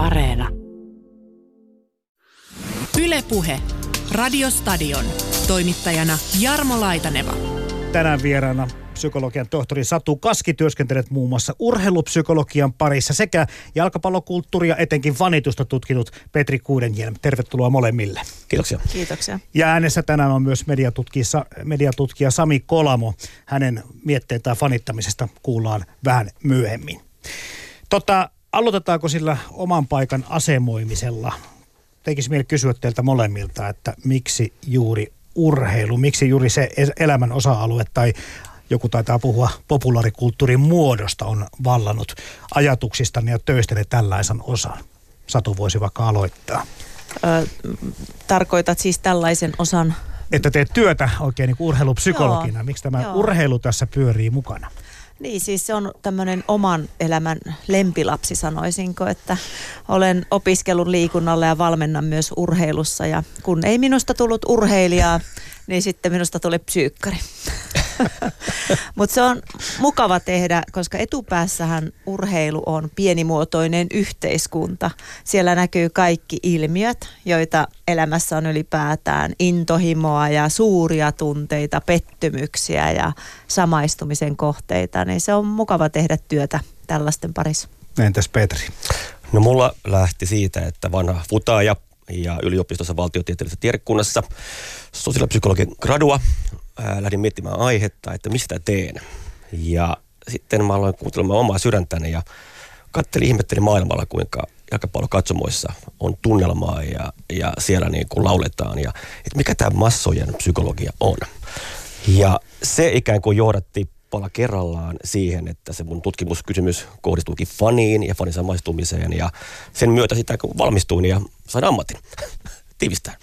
Areena. Ylepuhe. Radiostadion. Toimittajana Jarmo Laitaneva. Tänään vieraana psykologian tohtori Satu Kaski työskentelet muun muassa urheilupsykologian parissa sekä jalkapallokulttuuria, etenkin fanitusta tutkinut Petri Kuudenjelm. Tervetuloa molemmille. Kiitoksia. Kiitoksia. Ja äänessä tänään on myös mediatutkija, mediatutkija Sami Kolamo. Hänen mietteitä fanittamisesta kuullaan vähän myöhemmin. Tota, aloitetaanko sillä oman paikan asemoimisella? Tekisi mieli kysyä teiltä molemmilta, että miksi juuri urheilu, miksi juuri se elämän osa-alue tai joku taitaa puhua populaarikulttuurin muodosta on vallannut ajatuksistanne ja töistänne tällaisen osan. Satu voisi vaikka aloittaa. Ö, tarkoitat siis tällaisen osan? Että teet työtä oikein niin urheilupsykologina. Joo, Miksi tämä joo. urheilu tässä pyörii mukana? Niin, siis se on tämmöinen oman elämän lempilapsi, sanoisinko, että olen opiskellut liikunnalla ja valmennan myös urheilussa. Ja kun ei minusta tullut urheilijaa, niin sitten minusta tuli psyykkari. Mutta se on mukava tehdä, koska etupäässähän urheilu on pienimuotoinen yhteiskunta. Siellä näkyy kaikki ilmiöt, joita elämässä on ylipäätään. Intohimoa ja suuria tunteita, pettymyksiä ja samaistumisen kohteita. Niin se on mukava tehdä työtä tällaisten parissa. Entäs Petri? No mulla lähti siitä, että vanha futaaja ja yliopistossa valtiotieteellisessä tiedekunnassa sosiaalipsykologian gradua lähdin miettimään aihetta, että mistä teen. Ja sitten mä aloin kuuntelemaan omaa sydäntäni ja katselin, ihmettelin maailmalla, kuinka jalkapallokatsomoissa on tunnelmaa ja, ja siellä niin kuin lauletaan. Ja, että mikä tämä massojen psykologia on. Ja se ikään kuin johdatti pala kerrallaan siihen, että se mun tutkimuskysymys kohdistuukin faniin ja fanin samaistumiseen. Ja sen myötä sitä kun valmistuin ja sain ammatin. Tiivistään.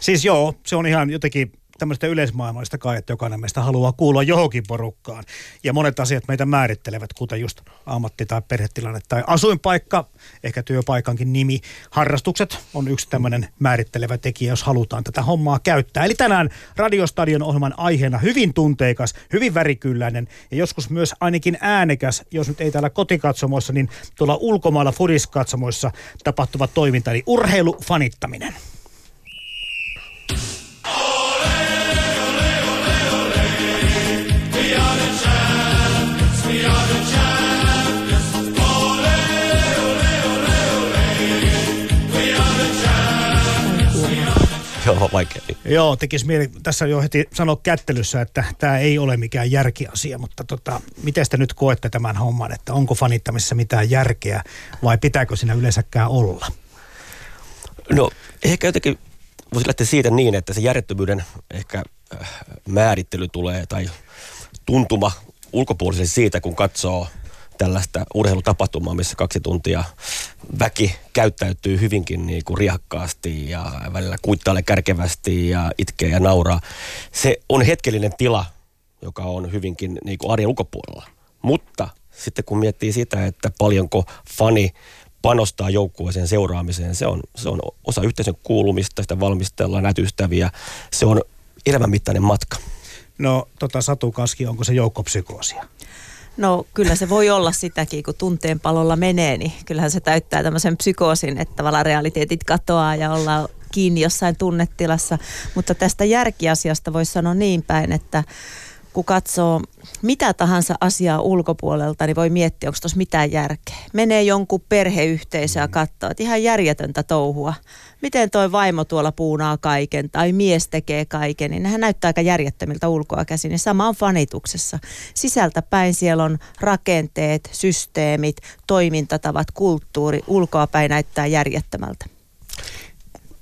Siis joo, se on ihan jotenkin tämmöistä yleismaailmallista kai, että jokainen meistä haluaa kuulua johonkin porukkaan. Ja monet asiat meitä määrittelevät, kuten just ammatti- tai perhetilanne tai asuinpaikka, ehkä työpaikankin nimi. Harrastukset on yksi tämmöinen määrittelevä tekijä, jos halutaan tätä hommaa käyttää. Eli tänään Radiostadion ohjelman aiheena hyvin tunteikas, hyvin värikylläinen ja joskus myös ainakin äänekäs, jos nyt ei täällä kotikatsomoissa, niin tuolla ulkomailla furiskatsomoissa tapahtuva toiminta, eli urheilufanittaminen. Joo, vaikea. Joo, tekisi mieli tässä jo heti sanoa kättelyssä, että tämä ei ole mikään järkiasia, mutta tota, miten te nyt koette tämän homman, että onko fanittamisessa mitään järkeä vai pitääkö siinä yleensäkään olla? No ehkä jotenkin voisi lähteä siitä niin, että se järjettömyyden ehkä äh, määrittely tulee tai tuntuma ulkopuolisesti siitä, kun katsoo – tällaista urheilutapahtumaa, missä kaksi tuntia väki käyttäytyy hyvinkin niin kuin riakkaasti ja välillä kuittailee kärkevästi ja itkee ja nauraa. Se on hetkellinen tila, joka on hyvinkin niin kuin arjen ulkopuolella. Mutta sitten kun miettii sitä, että paljonko fani panostaa joukkueeseen seuraamiseen, se on, se on osa yhteisön kuulumista, sitä valmistellaan, nätystäviä. Se on elämänmittainen matka. No tota Satu Kaski, onko se joukkopsykoosia? No kyllä se voi olla sitäkin, kun tunteen palolla menee, niin kyllähän se täyttää tämmöisen psykoosin, että tavallaan realiteetit katoaa ja ollaan kiinni jossain tunnetilassa. Mutta tästä järkiasiasta voisi sanoa niin päin, että kun katsoo mitä tahansa asiaa ulkopuolelta, niin voi miettiä, onko tuossa mitään järkeä. Menee jonkun perheyhteisö ja katsoo, että ihan järjetöntä touhua. Miten toi vaimo tuolla puunaa kaiken tai mies tekee kaiken, niin nehän näyttää aika järjettömiltä ulkoa käsin. Niin sama on fanituksessa. Sisältä päin siellä on rakenteet, systeemit, toimintatavat, kulttuuri. Ulkoa päin näyttää järjettömältä.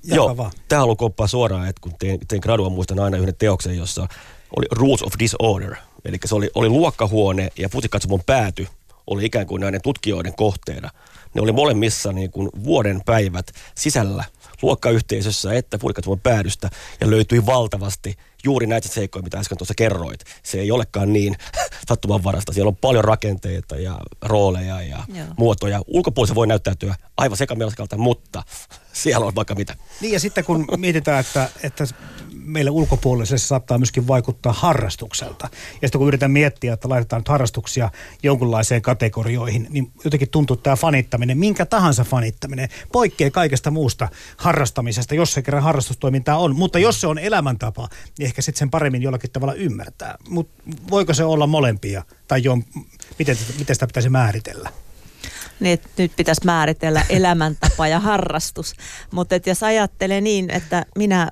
Joo, tämä on ollut suoraan, että kun tein, tein gradua, muistan aina yhden teoksen, jossa oli Rules of Disorder. Eli se oli, oli luokkahuone ja futikatsomon pääty oli ikään kuin näiden tutkijoiden kohteena. Ne oli molemmissa niin kuin vuoden päivät sisällä luokkayhteisössä että futikatsomon päädystä ja löytyi valtavasti juuri näitä seikkoja, mitä äsken tuossa kerroit. Se ei olekaan niin sattumanvarasta. Siellä on paljon rakenteita ja rooleja ja Joo. muotoja. Ulkopuolissa voi näyttäytyä aivan sekamielskalta, mutta siellä on vaikka mitä. Niin ja sitten kun mietitään, että, että meille ulkopuoliselle se saattaa myöskin vaikuttaa harrastukselta. Ja sitten kun yritän miettiä, että laitetaan nyt harrastuksia jonkunlaiseen kategorioihin, niin jotenkin tuntuu tämä fanittaminen, minkä tahansa fanittaminen, poikkeaa kaikesta muusta harrastamisesta, jos se kerran harrastustoimintaa on. Mutta jos se on elämäntapa, niin ehkä sitten sen paremmin jollakin tavalla ymmärtää. Mutta voiko se olla molempia? Tai jo, miten, miten sitä pitäisi määritellä? niin että nyt pitäisi määritellä elämäntapa ja harrastus. Mutta jos ajattelee niin, että minä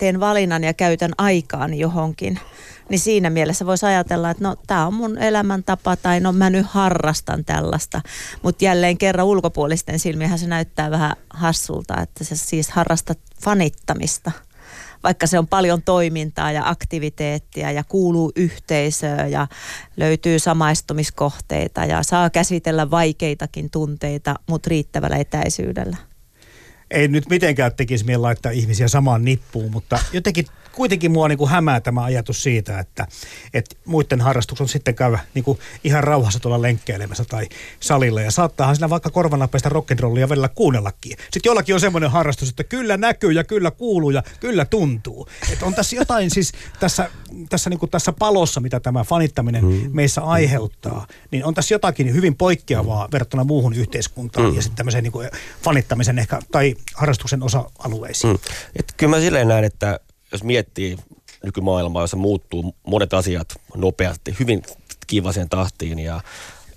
teen valinnan ja käytän aikaan johonkin, niin siinä mielessä voisi ajatella, että no tämä on mun elämäntapa tai no mä nyt harrastan tällaista. Mutta jälleen kerran ulkopuolisten silmiähän se näyttää vähän hassulta, että sä siis harrastat fanittamista – vaikka se on paljon toimintaa ja aktiviteettia ja kuuluu yhteisöön ja löytyy samaistumiskohteita ja saa käsitellä vaikeitakin tunteita, mutta riittävällä etäisyydellä ei nyt mitenkään tekisi mieli laittaa ihmisiä samaan nippuun, mutta jotenkin kuitenkin mua niin kuin hämää tämä ajatus siitä, että, että muiden harrastus on sitten käydä niin kuin ihan rauhassa tuolla lenkkeilemässä tai salilla. Ja saattaahan siinä vaikka korvanapeista rock'n'rollia välillä kuunnellakin. Sitten jollakin on semmoinen harrastus, että kyllä näkyy ja kyllä kuuluu ja kyllä tuntuu. Että on tässä jotain siis tässä, tässä, niin kuin tässä palossa, mitä tämä fanittaminen mm. meissä aiheuttaa, niin on tässä jotakin hyvin poikkeavaa verrattuna muuhun yhteiskuntaan mm. ja sitten tämmöiseen niin kuin fanittamisen ehkä tai harrastuksen osa-alueisiin. Mm. Et kyllä mä silleen näen, että jos miettii nykymaailmaa, jossa muuttuu monet asiat nopeasti, hyvin kivaseen tahtiin ja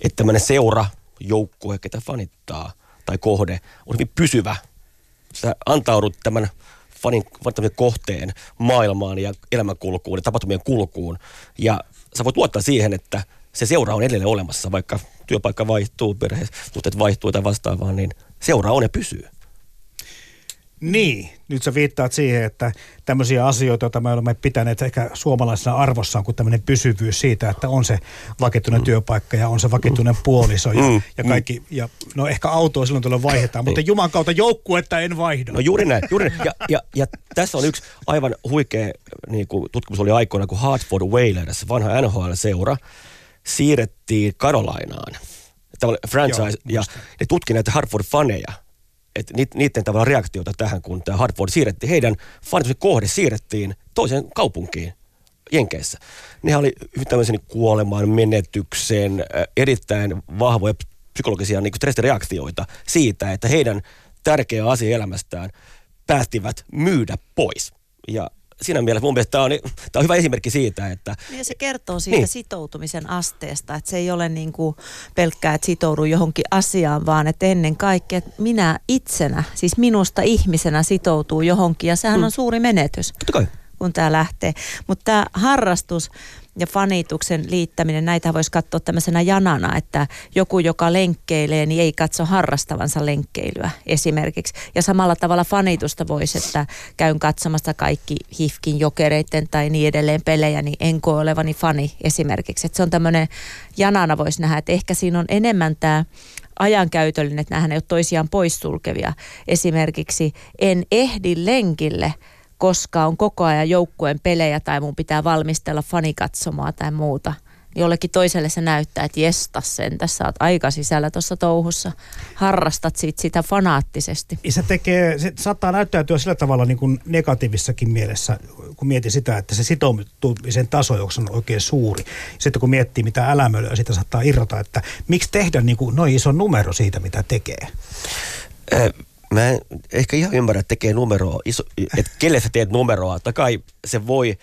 että tämmöinen seura, joukkue, ketä fanittaa tai kohde on hyvin pysyvä. Sä antaudut tämän fanin, fanin kohteen maailmaan ja elämänkulkuun ja tapahtumien kulkuun ja sä voit luottaa siihen, että se seura on edelleen olemassa, vaikka työpaikka vaihtuu, perhesuhteet vaihtuu tai vastaavaa, niin seura on ja pysyy. Niin, nyt sä viittaat siihen, että tämmöisiä asioita, joita me olemme pitäneet ehkä suomalaisena arvossaan, kuin tämmöinen pysyvyys siitä, että on se vakituinen mm. työpaikka ja on se vakituinen puoliso ja, mm. ja mm. kaikki. Ja, no ehkä autoa silloin tuolla vaihdetaan, mutta niin. Juman kautta joukkuetta en vaihda. No juuri näin. Juuri näin. Ja, ja, ja tässä on yksi aivan huikea niin kuin tutkimus oli aikoina, kun Hartford Whalers, vanha NHL-seura, siirrettiin Carolinaan. Tämä oli franchise, Joo, ja ne tutki näitä Hartford-faneja – että niiden tavalla reaktiota tähän, kun tämä Hartford siirrettiin, heidän fanituksen kohde siirrettiin toiseen kaupunkiin Jenkeissä. Ne oli tämmöisen kuoleman, menetyksen, erittäin vahvoja psykologisia niin stressireaktioita siitä, että heidän tärkeä asia elämästään päättivät myydä pois. Ja siinä mielessä mun mielestä tämä on, tämä on hyvä esimerkki siitä, että... Niin ja se kertoo siitä niin. sitoutumisen asteesta, että se ei ole niin kuin pelkkää, että sitoudun johonkin asiaan, vaan että ennen kaikkea että minä itsenä, siis minusta ihmisenä sitoutuu johonkin ja sehän mm. on suuri menetys. Totta kai kun tämä lähtee. Mutta tämä harrastus, ja fanituksen liittäminen, näitä voisi katsoa tämmöisenä janana, että joku, joka lenkkeilee, niin ei katso harrastavansa lenkkeilyä esimerkiksi. Ja samalla tavalla fanitusta voisi, että käyn katsomassa kaikki HIFKin jokereiden tai niin edelleen pelejä, niin en koe olevani fani esimerkiksi. Että se on tämmöinen janana voisi nähdä, että ehkä siinä on enemmän tämä ajankäytöllinen, että nämähän ei ole toisiaan poissulkevia. Esimerkiksi en ehdi lenkille – koska on koko ajan joukkueen pelejä tai mun pitää valmistella fanikatsomaa tai muuta. Jollekin toiselle se näyttää, että jesta sen, tässä oot aika sisällä tuossa touhussa. Harrastat sit sitä fanaattisesti. Se, tekee, se saattaa näyttäytyä sillä tavalla niin kuin negatiivissakin mielessä, kun mietin sitä, että se sitoutumisen taso, joka on oikein suuri. Sitten kun miettii, mitä älämölyä sitä saattaa irrota, että miksi tehdä niin kuin noin iso numero siitä, mitä tekee? Mä en ehkä ihan ymmärrä, että tekee numeroa, iso, että kelle sä teet numeroa. Tai kai se voi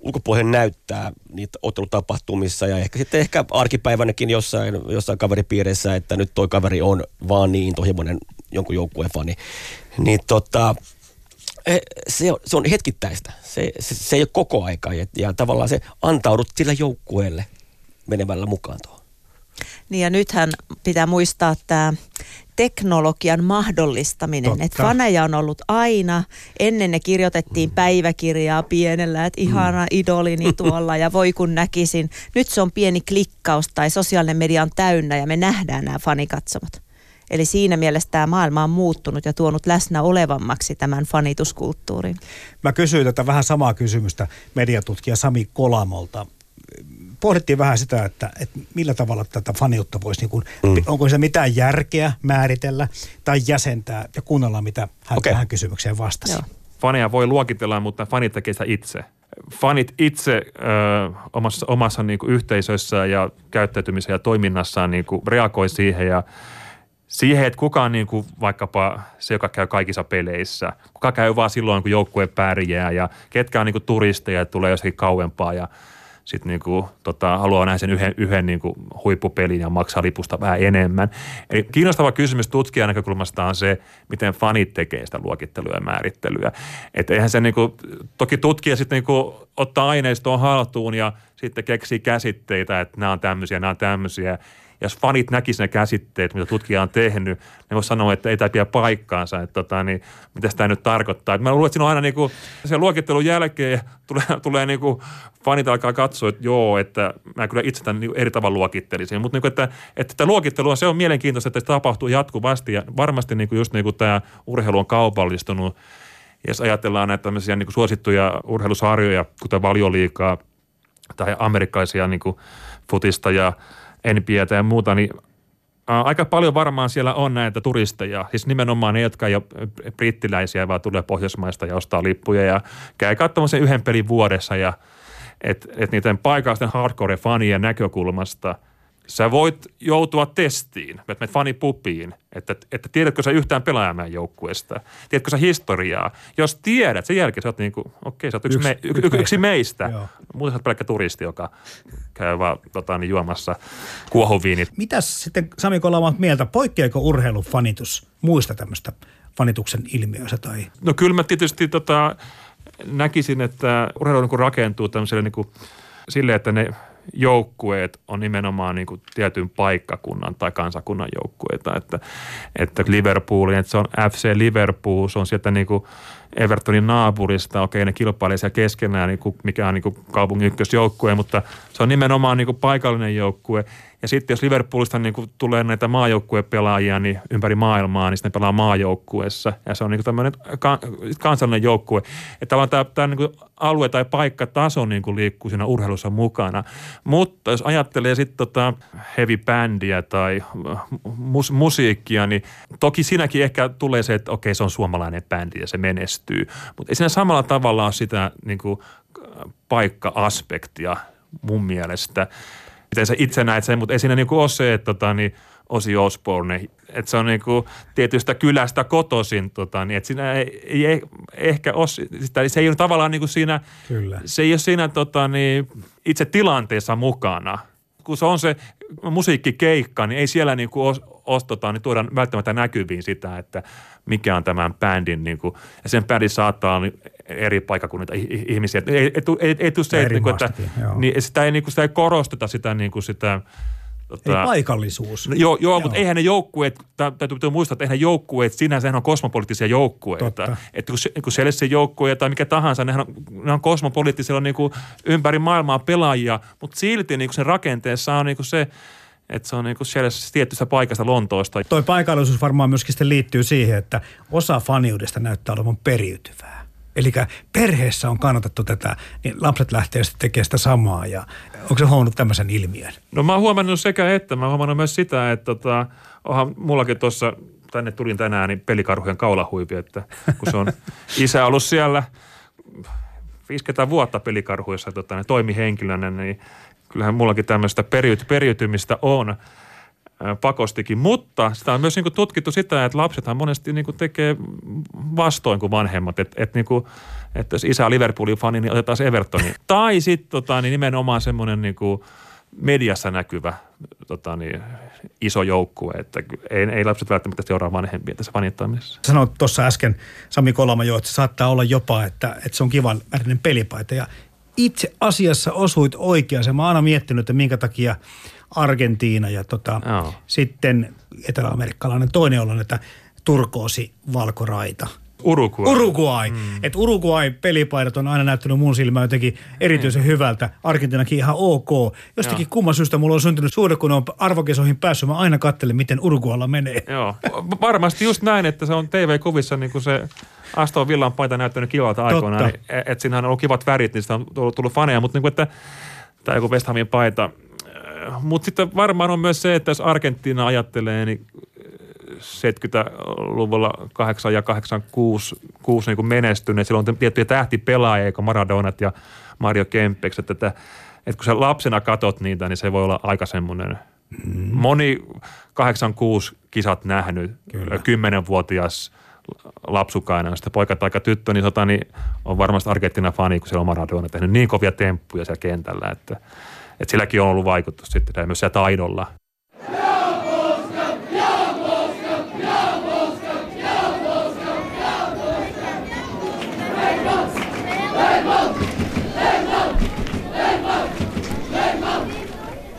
ulkopuolelle näyttää niitä ottelutapahtumissa ja ehkä sitten ehkä arkipäivänäkin jossain, jossain kaveripiireissä, että nyt toi kaveri on vaan niin tohimoinen jonkun joukkueen fani. Niin tota, e, se on, se on hetkittäistä. Se, se, se ei ole koko aika ja, ja tavallaan se antaudut sillä joukkueelle menemällä mukaan tuohon. Niin ja nythän pitää muistaa tämä teknologian mahdollistaminen. Että faneja on ollut aina. Ennen ne kirjoitettiin päiväkirjaa pienellä, että ihana mm. idolini tuolla ja voi kun näkisin. Nyt se on pieni klikkaus tai sosiaalinen media on täynnä ja me nähdään nämä fanikatsomot. Eli siinä mielessä tämä maailma on muuttunut ja tuonut läsnä olevammaksi tämän fanituskulttuurin. Mä kysyin tätä vähän samaa kysymystä mediatutkija Sami Kolamolta pohdittiin vähän sitä, että, että millä tavalla tätä faniutta voisi, niin kuin, mm. onko se mitään järkeä määritellä tai jäsentää ja kuunnella, mitä hän okay. tähän kysymykseen vastasi. Joo. Faneja voi luokitella, mutta fanit tekee sitä itse. Fanit itse ö, omassa, omassa niin kuin yhteisössä ja käyttäytymisessä ja toiminnassaan niin kuin reagoi siihen ja siihen, että kuka on niin kuin vaikkapa se, joka käy kaikissa peleissä, kuka käy vaan silloin, kun joukkue pärjää ja ketkä on niin kuin turisteja, että tulee jossakin kauempaa ja sitten niin kuin, tota, haluaa nähdä sen yhden, yhden niin kuin huippupelin ja maksaa lipusta vähän enemmän. Eli kiinnostava kysymys tutkijan näkökulmasta on se, miten fanit tekee sitä luokittelua ja määrittelyä. Että eihän se niin kuin, toki tutkija sitten niin kuin ottaa aineistoa haltuun ja sitten keksii käsitteitä, että nämä on tämmöisiä, nämä on tämmöisiä jos fanit näkisivät ne käsitteet, mitä tutkija on tehnyt, ne voi sanoa, että ei tämä pidä paikkaansa, että tota, niin, mitä tämä nyt tarkoittaa. Et mä luulen, että siinä on aina niin kuin, sen luokittelun jälkeen tulee, tulee niin kuin, fanit alkaa katsoa, että joo, että mä kyllä itse tämän niin eri tavalla luokittelisin. Mutta niin että, että tämä luokittelu se on mielenkiintoista, että se tapahtuu jatkuvasti ja varmasti niin kuin just niin kuin tämä urheilu on kaupallistunut. Jos ajatellaan näitä tämmöisiä niin kuin suosittuja urheilusarjoja, kuten valioliikaa tai amerikkalaisia niin kuin futista ja – NBAtä ja muuta, niin aika paljon varmaan siellä on näitä turisteja, siis nimenomaan ne, jotka ei ole brittiläisiä, vaan tulee Pohjoismaista ja ostaa lippuja ja käy katsomassa yhden pelin vuodessa ja että et niiden paikallisten hardcore-fanien näkökulmasta – sä voit joutua testiin, että menet fanipupiin, että, että tiedätkö sä yhtään pelaajamäen joukkueesta, tiedätkö sä historiaa. Jos tiedät, sen jälkeen sä oot niin kuin, okei, sä oot yksi, yksi, me, yksi, yksi meistä. Joo. Muuten sä oot pelkkä turisti, joka käy vaan tota, niin, juomassa kuohuviinit. Mitäs sitten Sami Kolama mieltä, poikkeako urheilufanitus muista tämmöistä fanituksen ilmiöistä? Tai? No kyllä mä tietysti tota, näkisin, että urheilu niin rakentuu tämmöiselle niin kuin, silleen, että ne joukkueet on nimenomaan niin kuin tietyn paikkakunnan tai kansakunnan joukkueita. Että, että Liverpool, että se on FC Liverpool, se on sieltä niin kuin Evertonin naapurista, okei ne kilpailee siellä keskenään, niin kuin, mikä on niin kuin kaupungin ykkösjoukkue, mutta se on nimenomaan niin kuin paikallinen joukkue. Ja sitten jos Liverpoolista niin kuin tulee näitä maajoukkuepelaajia niin ympäri maailmaa, niin sitten ne pelaa maajoukkueessa. Ja se on niin kuin tämmöinen kansallinen joukkue. Että tavallaan tämä, tämä niin kuin alue- tai paikkataso niin kuin liikkuu siinä urheilussa mukana. Mutta jos ajattelee sitten tota heavy bandia tai mus- musiikkia, niin toki siinäkin ehkä tulee se, että okei se on suomalainen bändi ja se menestyy. Mutta ei siinä samalla tavalla ole sitä niin kuin paikka-aspektia mun mielestä – miten sä itse näet sen, mutta ei siinä niinku ole se, että tota, niin Osi Osborne, että se on niinku tietystä kylästä kotoisin, tota, niin että siinä ei, ei, ehkä ole, se ei ole tavallaan niinku siinä, Kyllä. se ei ole siinä tota, niin, itse tilanteessa mukana. Kun se on se musiikkikeikka, niin ei siellä niinku os, os, tota, niin tuoda välttämättä näkyviin sitä, että mikä on tämän bändin, niinku, ja sen bändin saattaa olla eri paikakunnilta ihmisiä. Ei, ei, ei, ei tule se, että, niinku, että niin, sitä, ei, niinku, sitä ei korosteta sitä, niinku, sitä Tota, ei paikallisuus. No, joo, joo, mutta eihän ne joukkueet, täytyy muistaa, että eihän joukkueet, sinänsä on kosmopoliittisia joukkueita. Että kun, kun Chelsea joukkue tai mikä tahansa, ne on, ne on kosmopoliittisilla niin kuin ympäri maailmaa pelaajia, mutta silti niin kuin sen rakenteessa on niin kuin se, että se on niin kuin tietystä paikasta Lontoosta. Toi paikallisuus varmaan myöskin sitten liittyy siihen, että osa faniudesta näyttää olevan periytyvää. Eli perheessä on kannatettu tätä, niin lapset lähtee sitten tekemään sitä samaa. Ja onko se huomannut tämmöisen ilmiön? No mä oon huomannut sekä että. Mä oon huomannut myös sitä, että tota, onhan mullakin tuossa, tänne tulin tänään, niin pelikarhujen kaulahuipi, että kun se on isä ollut siellä 50 vuotta pelikarhuissa tota, toimihenkilönä, niin kyllähän mullakin tämmöistä periytymistä on pakostikin, mutta sitä on myös niin kuin tutkittu sitä, että lapsethan monesti niin kuin tekee vastoin kuin vanhemmat. Että et niin kuin, että jos isä on Liverpoolin fani, niin otetaan se Evertoni. tai sitten tota, niin nimenomaan semmoinen niin kuin mediassa näkyvä tota, niin, iso joukkue, että ei, ei lapset välttämättä seuraa vanhempia tässä fanittamisessa. Sanoit tuossa äsken Sami Kolama jo, että se saattaa olla jopa, että, että se on kivan värinen pelipaita ja itse asiassa osuit oikeaan. Mä oon aina miettinyt, että minkä takia – Argentiina ja tota, sitten eteläamerikkalainen toinen on, että turkoosi valkoraita. Uruguay. Uruguay. Mm. Et Uruguay pelipaidat on aina näyttänyt mun silmään jotenkin erityisen mm. hyvältä. Argentiinakin ihan ok. Jostakin Joo. kumman syystä mulla on syntynyt suhde, kun on arvokesoihin päässyt. Mä aina katselen, miten Urugualla menee. Joo. Varmasti just näin, että se on TV-kuvissa niin kuin se Aston Villan paita näyttänyt kivalta aikoinaan. Että et siinä on ollut kivat värit, niin sitä on tullut, tullut faneja. Mutta niin kuin, että tai joku West Hamin paita. Mutta sitten varmaan on myös se, että jos Argentiina ajattelee, niin 70-luvulla 8 ja 86 6 niin menestyneet. Silloin on tiettyjä tähtipelaajia, kuin Maradonat ja Mario Kempeks, että, että, että kun sä lapsena katot niitä, niin se voi olla aika semmoinen mm. moni 86 kisat nähnyt, Kyllä. 10-vuotias lapsukainen, sitten poika tai tyttö, niin, tota, niin on varmasti Argentiina fani, kun siellä on Maradona tehnyt niin kovia temppuja siellä kentällä, että, että silläkin on ollut vaikutus sitten myös siellä taidolla.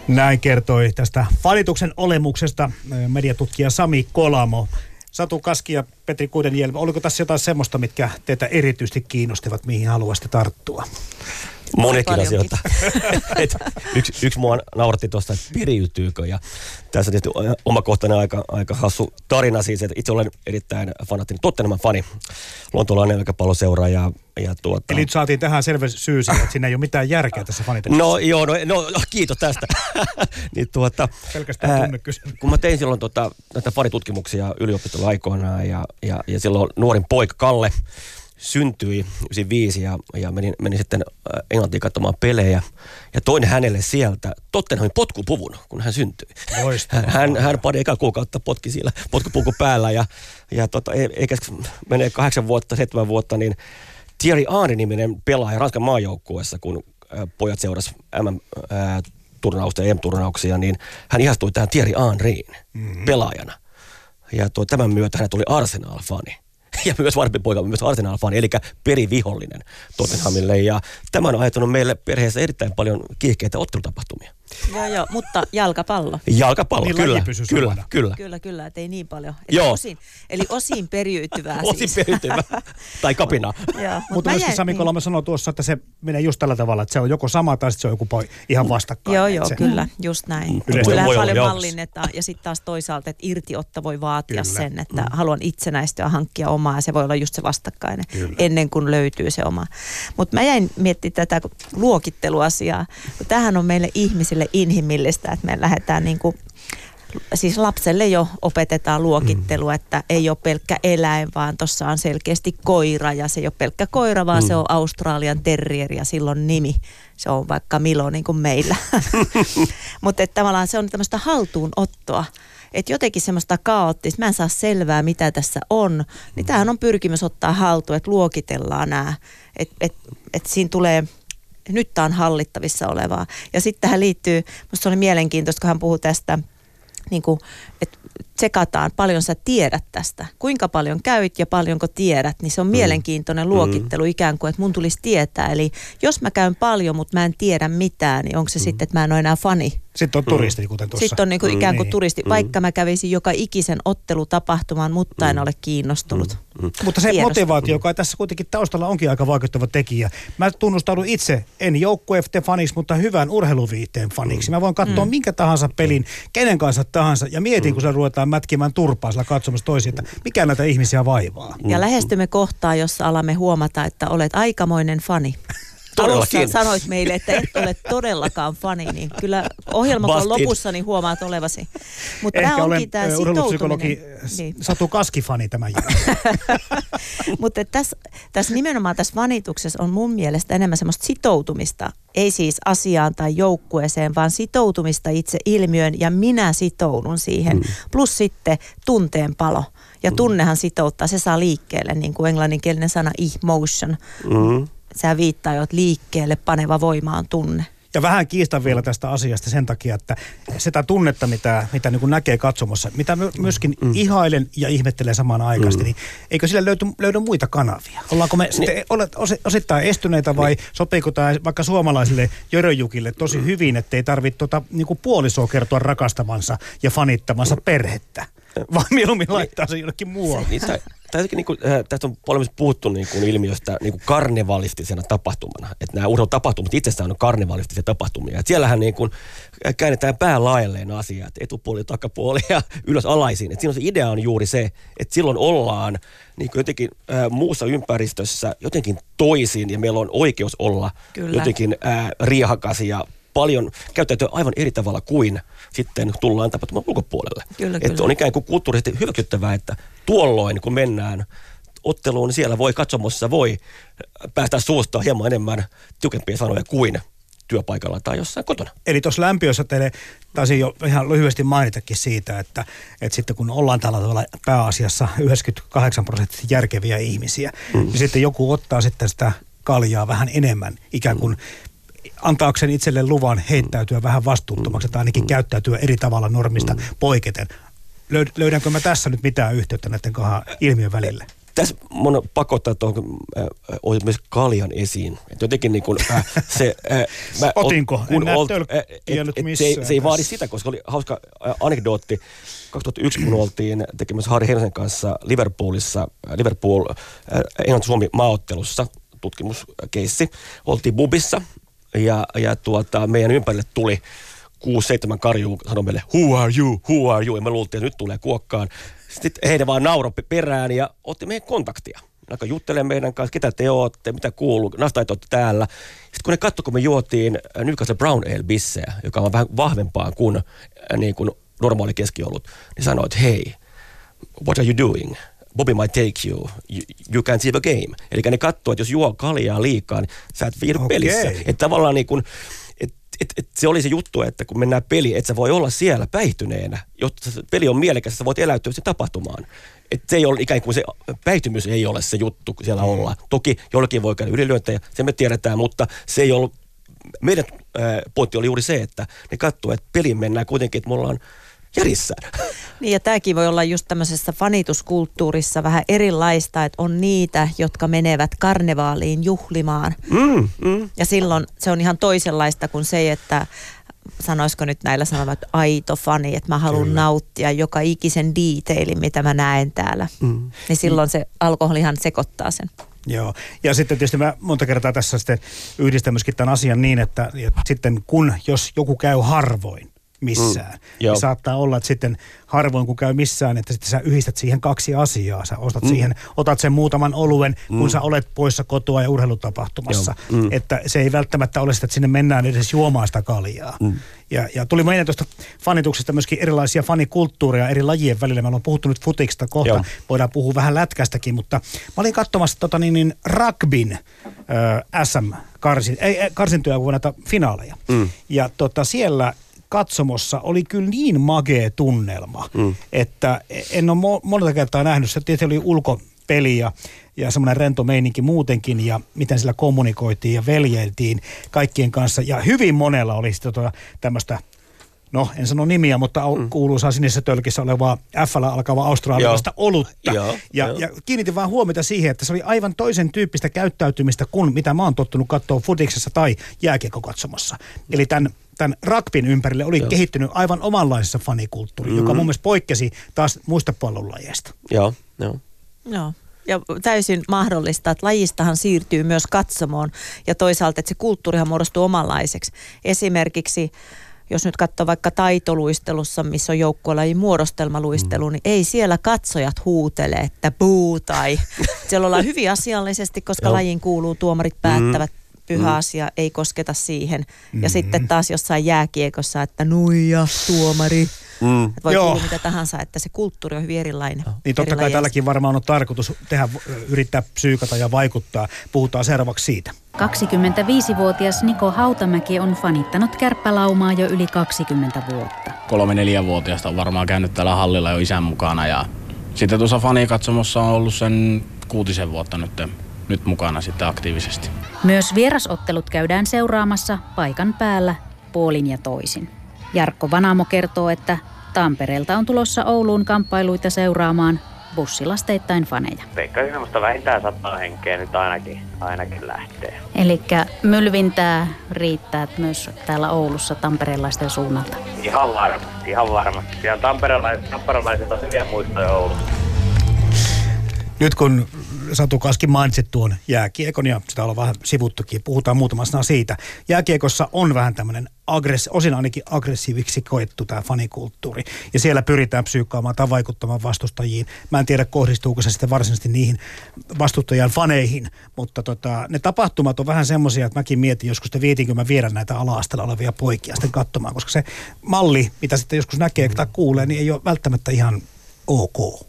Näin kertoi tästä valituksen olemuksesta mediatutkija Sami Kolamo. Satu Kaski ja Petri Kuidenjelmä, oliko tässä jotain semmoista, mitkä teitä erityisesti kiinnostivat, mihin haluaisitte tarttua? Monikin asioita. yksi, yksi mua nauratti tuosta, että periytyykö. Ja tässä on tietysti omakohtainen aika, aika hassu tarina siis, että itse olen erittäin fanaattinen Tottenhamin fani. Lontolainen seura ja, tuota... Eli nyt saatiin tähän selvä syy että siinä ei ole mitään järkeä tässä faniteksessä. No joo, no, no, kiitos tästä. niin, tuota, Pelkästään ää, Kun mä tein silloin tota, näitä fanitutkimuksia yliopistolla aikoinaan ja, ja, ja silloin nuorin poika Kalle syntyi 95 ja, ja menin, menin sitten Englantiin katsomaan pelejä. Ja toin hänelle sieltä Tottenhamin potkupuvun, kun hän syntyi. Loistavaa. Hän, hän pari eka kuukautta potki siellä potkupuku päällä ja, ja tota, e, eikä menee kahdeksan vuotta, seitsemän vuotta, niin Thierry Henry-niminen pelaaja Ranskan maajoukkueessa, kun äh, pojat seurasi MM, äh, turnausta ja EM-turnauksia, niin hän ihastui tähän Thierry Henryin mm-hmm. pelaajana. Ja tuo, tämän myötä hän tuli Arsenal-fani ja myös vanhempi poika, myös Arsenal-fani, eli perivihollinen Tottenhamille. Ja tämä on aiheuttanut meille perheessä erittäin paljon kiihkeitä ottelutapahtumia. Joo, joo, mutta jalkapallo. Jalkapallo, niin kyllä, kyllä, kyllä. Kyllä, kyllä, että ei niin paljon. Eli joo. Osin, eli osin periytyvää Osin siis. periytyvää, tai kapina. joo, mutta mut Sami niin. Kolme sanoi tuossa, että se menee just tällä tavalla, että se on joko sama tai se on joku ihan vastakkain. Joo, joo, se, kyllä, just näin. Mm. Kyllä paljon mallinnetaan ja sitten taas toisaalta, että irtiotto voi vaatia kyllä. sen, että mm. haluan itsenäistyä, hankkia omaa ja se voi olla just se vastakkainen kyllä. ennen kuin löytyy se oma. Mutta mä jäin miettimään tätä luokitteluasiaa, kun tämähän on meille ihmisille inhimillistä, että me lähdetään niin kuin siis lapselle jo opetetaan luokittelu, mm. että ei ole pelkkä eläin, vaan tuossa on selkeästi koira ja se ei ole pelkkä koira, vaan mm. se on Australian terrier ja silloin nimi. Se on vaikka Milo niin kuin meillä. Mutta tavallaan se on tämmöistä haltuunottoa. Että jotenkin semmoista kaoottista, mä en saa selvää mitä tässä on. Niin tämähän on pyrkimys ottaa haltuun, että luokitellaan nämä. Että et, et siinä tulee nyt tämä on hallittavissa olevaa. Ja sitten tähän liittyy, minusta oli mielenkiintoista, kun hän puhuu tästä, niin kuin, että tsekataan, paljon sä tiedät tästä. Kuinka paljon käyt ja paljonko tiedät, niin se on mm. mielenkiintoinen luokittelu mm. ikään kuin, että mun tulisi tietää. Eli jos mä käyn paljon, mutta mä en tiedä mitään, niin onko se mm. sitten, että mä en ole enää fani? Sitten on turisti, kuten tuossa. Sitten on niin kuin mm. ikään kuin niin. turisti, mm. vaikka mä kävisin joka ikisen ottelutapahtuman, mutta mm. en ole kiinnostunut. Mm. Mm. Mutta se tiedosta. motivaatio, joka tässä kuitenkin taustalla onkin aika vaikuttava tekijä. Mä tunnustaudun itse, en joukkuefte faniksi, mutta hyvän urheiluviihteen faniksi. Mm. Mä voin katsoa mm. minkä tahansa pelin, kenen kanssa tahansa, ja mietin, mm. kun se ruvetaan mätkimään turpaa sillä katsomassa toisiin, että mikä näitä ihmisiä vaivaa. Ja lähestymme kohtaa, jossa alamme huomata, että olet aikamoinen fani. Todellakin. Alussa sanoit meille, että et ole todellakaan fani, niin kyllä ohjelmakon lopussa niin huomaat olevasi. Mutta tämä onkin tämä sitoutuminen. Niin. Satu Kaski-fani tämän Mutta tässä, tässä nimenomaan tässä vanituksessa on mun mielestä enemmän semmoista sitoutumista. Ei siis asiaan tai joukkueeseen, vaan sitoutumista itse ilmiöön ja minä sitoudun siihen. Mm. Plus sitten tunteen palo. Ja mm. tunnehan sitouttaa, se saa liikkeelle, niin kuin englanninkielinen sana emotion. Mm sä viittaa jo, että liikkeelle paneva voima on tunne. Ja vähän kiistan vielä tästä asiasta sen takia, että sitä tunnetta, mitä, mitä niin kuin näkee katsomassa, mitä myöskin mm. ihailen ja ihmettelen samaan aikaan, mm. niin eikö sillä löyty, löydy muita kanavia? Ollaanko me niin. sitten osittain estyneitä vai niin. sopiiko tämä vaikka suomalaisille jöröjukille tosi mm. hyvin, ettei tarvitse tuota, niin kuin puolisoa kertoa rakastavansa ja fanittavansa perhettä? Vaan mieluummin laittaa se jonnekin muualle. Niin, tai, tai jotenkin, niin kuin, äh, tästä on paljon puhuttu niin kuin ilmiöstä niin kuin karnevalistisena tapahtumana. Että nämä urheilutapahtumat itsessään on karnevalistisia tapahtumia. Et siellähän niin kuin käännetään päälaelleen asiat, etupuoli, takapuoli ja ylös alaisin. Et siinä on se idea on juuri se, että silloin ollaan niin kuin jotenkin äh, muussa ympäristössä jotenkin toisin ja meillä on oikeus olla Kyllä. jotenkin äh, riehakas ja paljon, käyttäytyy aivan eri tavalla kuin sitten tullaan tapahtuman ulkopuolelle. Kyllä, että kyllä. on ikään kuin kulttuurisesti hyväksyttävää, että tuolloin kun mennään otteluun, niin siellä voi katsomossa voi päästä suusta hieman enemmän tiukempia sanoja kuin työpaikalla tai jossain kotona. Eli tuossa lämpiössä teille taisin jo ihan lyhyesti mainitakin siitä, että, että sitten kun ollaan tällä tavalla pääasiassa 98 prosenttisesti järkeviä ihmisiä, mm. niin sitten joku ottaa sitten sitä kaljaa vähän enemmän ikään kuin antaakseen itselle luvan heittäytyä vähän vastuuttomaksi tai ainakin käyttäytyä eri tavalla normista poiketen. Löyd- löydänkö mä tässä nyt mitään yhteyttä näiden kahden ilmiön välille? Tässä mun pakottaa tuohon äh, myös kaljan esiin. Et jotenkin niin kuin, äh, se... Äh, mä, Otinko? En näe olt- tölkkiä nyt se, ei, se ei vaadi sitä, koska oli hauska äh, anekdootti. 2001, kun oltiin tekemässä Harri Heinosen kanssa Liverpoolissa, äh, Liverpool, äh, Englanti-Suomi maaottelussa, tutkimuskeissi. Oltiin bubissa ja, ja tuota, meidän ympärille tuli kuusi, seitsemän karjuu sanoi meille, who are you, who are you? Ja me luultiin, että nyt tulee kuokkaan. Sitten heidän vaan nauroi perään ja otti meidän kontaktia. Alkoi juttelemaan meidän kanssa, ketä te ootte, mitä kuuluu, nastait olette täällä. Sitten kun ne katsoi, kun me juotiin äh, Newcastle Brown Ale bissejä, joka on vähän vahvempaa kuin, äh, niin kuin normaali keskiolut, niin sanoi, että hei, what are you doing? Bobby might take you. You, you can't see the game. Eli ne katsoo, että jos juo kaljaa liikaa, niin sä et viihdy Okei. pelissä. Että tavallaan niin kuin, et, et, et se oli se juttu, että kun mennään peliin, että sä voi olla siellä päihtyneenä, jotta peli on mielekäs, sä voit eläytyä sen tapahtumaan. Et se ei ole ikään kuin se päihtymys ei ole se juttu, kun siellä ollaan. Toki jollakin voi käydä ylilyöntejä, se me tiedetään, mutta se ei ollut, meidän äh, pointti oli juuri se, että ne katsoo, että peliin mennään kuitenkin, että me ollaan järjissään. Niin ja tämäkin voi olla just tämmöisessä fanituskulttuurissa vähän erilaista, että on niitä, jotka menevät karnevaaliin juhlimaan. Mm, mm. Ja silloin se on ihan toisenlaista kuin se, että sanoisiko nyt näillä sanoilla, että aito fani, että mä haluan nauttia joka ikisen detailin, mitä mä näen täällä. Mm. Niin silloin se alkoholihan sekoittaa sen. Joo, ja sitten tietysti mä monta kertaa tässä sitten yhdistän myöskin tämän asian niin, että, että sitten kun, jos joku käy harvoin missään, mm, joo. niin saattaa olla, että sitten harvoin kun käy missään, että sitten sä yhdistät siihen kaksi asiaa. Sä ostat mm. siihen, otat sen muutaman oluen, mm. kun sä olet poissa kotoa ja urheilutapahtumassa. Joo, mm. Että se ei välttämättä ole sitä, että sinne mennään edes juomaan sitä kaljaa. Mm. Ja, ja tuli meidän tuosta fanituksesta myöskin erilaisia fanikulttuureja eri lajien välillä. Me ollaan puhuttu nyt futiksesta kohta, Joo. voidaan puhua vähän lätkästäkin, mutta mä olin katsomassa tota niin, niin rugbyn ö, SM-karsin, ei, ei, karsintoja kuin näitä finaaleja. Mm. Ja tota, siellä katsomossa oli kyllä niin magee tunnelma, mm. että en ole mo- monta kertaa nähnyt. Se tietysti oli ulkopeli ja, ja semmoinen rento meininki muutenkin ja miten sillä kommunikoitiin ja veljeiltiin kaikkien kanssa. Ja hyvin monella oli sitten tota, tämmöistä no en sano nimiä, mutta mm. kuuluisaa sinisessä tölkissä olevaa f alkavaa australialaista olutta. Joo, ja, joo. ja kiinnitin vaan huomiota siihen, että se oli aivan toisen tyyppistä käyttäytymistä kuin mitä mä oon tottunut katsoa futiksessa tai jääkiekkokatsomassa. Eli tämän, tämän rakpin ympärille oli joo. kehittynyt aivan omanlaisessa fanikulttuuri, mm. joka mun mielestä poikkesi taas muista pallonlajeista. Joo, joo. Joo. Ja täysin mahdollista, että lajistahan siirtyy myös katsomoon ja toisaalta, että se kulttuurihan muodostuu omanlaiseksi. Esimerkiksi jos nyt katsoo vaikka taitoluistelussa, missä on joukkuelajin muodostelmaluistelu, niin ei siellä katsojat huutele, että buu tai siellä ollaan hyvin asiallisesti, koska Joo. lajiin kuuluu, tuomarit päättävät, pyhä asia ei kosketa siihen. Ja sitten taas jossain jääkiekossa, että nuija, tuomari. Mm. Voi Joo. mitä tahansa, että se kulttuuri on hyvin erilainen. Niin totta kai tälläkin varmaan on tarkoitus tehdä, yrittää psyykata ja vaikuttaa. Puhutaan seuraavaksi siitä. 25-vuotias Niko Hautamäki on fanittanut kärppälaumaa jo yli 20 vuotta. kolme neljävuotiaasta on varmaan käynyt täällä hallilla jo isän mukana ja sitten tuossa fanikatsomossa on ollut sen kuutisen vuotta nyt, nyt mukana sitten aktiivisesti. Myös vierasottelut käydään seuraamassa paikan päällä puolin ja toisin. Jarkko Vanamo kertoo, että Tampereelta on tulossa Ouluun kamppailuita seuraamaan bussilasteittain faneja. Veikkaisin semmoista vähintään sata henkeä nyt ainakin, ainakin lähtee. Eli mylvintää riittää myös täällä Oulussa tamperelaisten suunnalta. Ihan varmasti, ihan varmasti. Siellä tamperelaiset, tamperelaiset on hyviä muistoja Oulusta. Nyt kun Satu Kaski mainitsit tuon jääkiekon ja sitä ollaan vähän sivuttukin, puhutaan muutama sana siitä. Jääkiekossa on vähän tämmöinen aggressi- osin ainakin aggressiiviksi koettu tämä fanikulttuuri. Ja siellä pyritään psyykkaamaan tai vaikuttamaan vastustajiin. Mä en tiedä, kohdistuuko se sitten varsinaisesti niihin vastustajan faneihin, mutta tota, ne tapahtumat on vähän semmoisia, että mäkin mietin joskus, että vietinkö mä viedä näitä ala olevia poikia sitten katsomaan, koska se malli, mitä sitten joskus näkee tai kuulee, niin ei ole välttämättä ihan ok.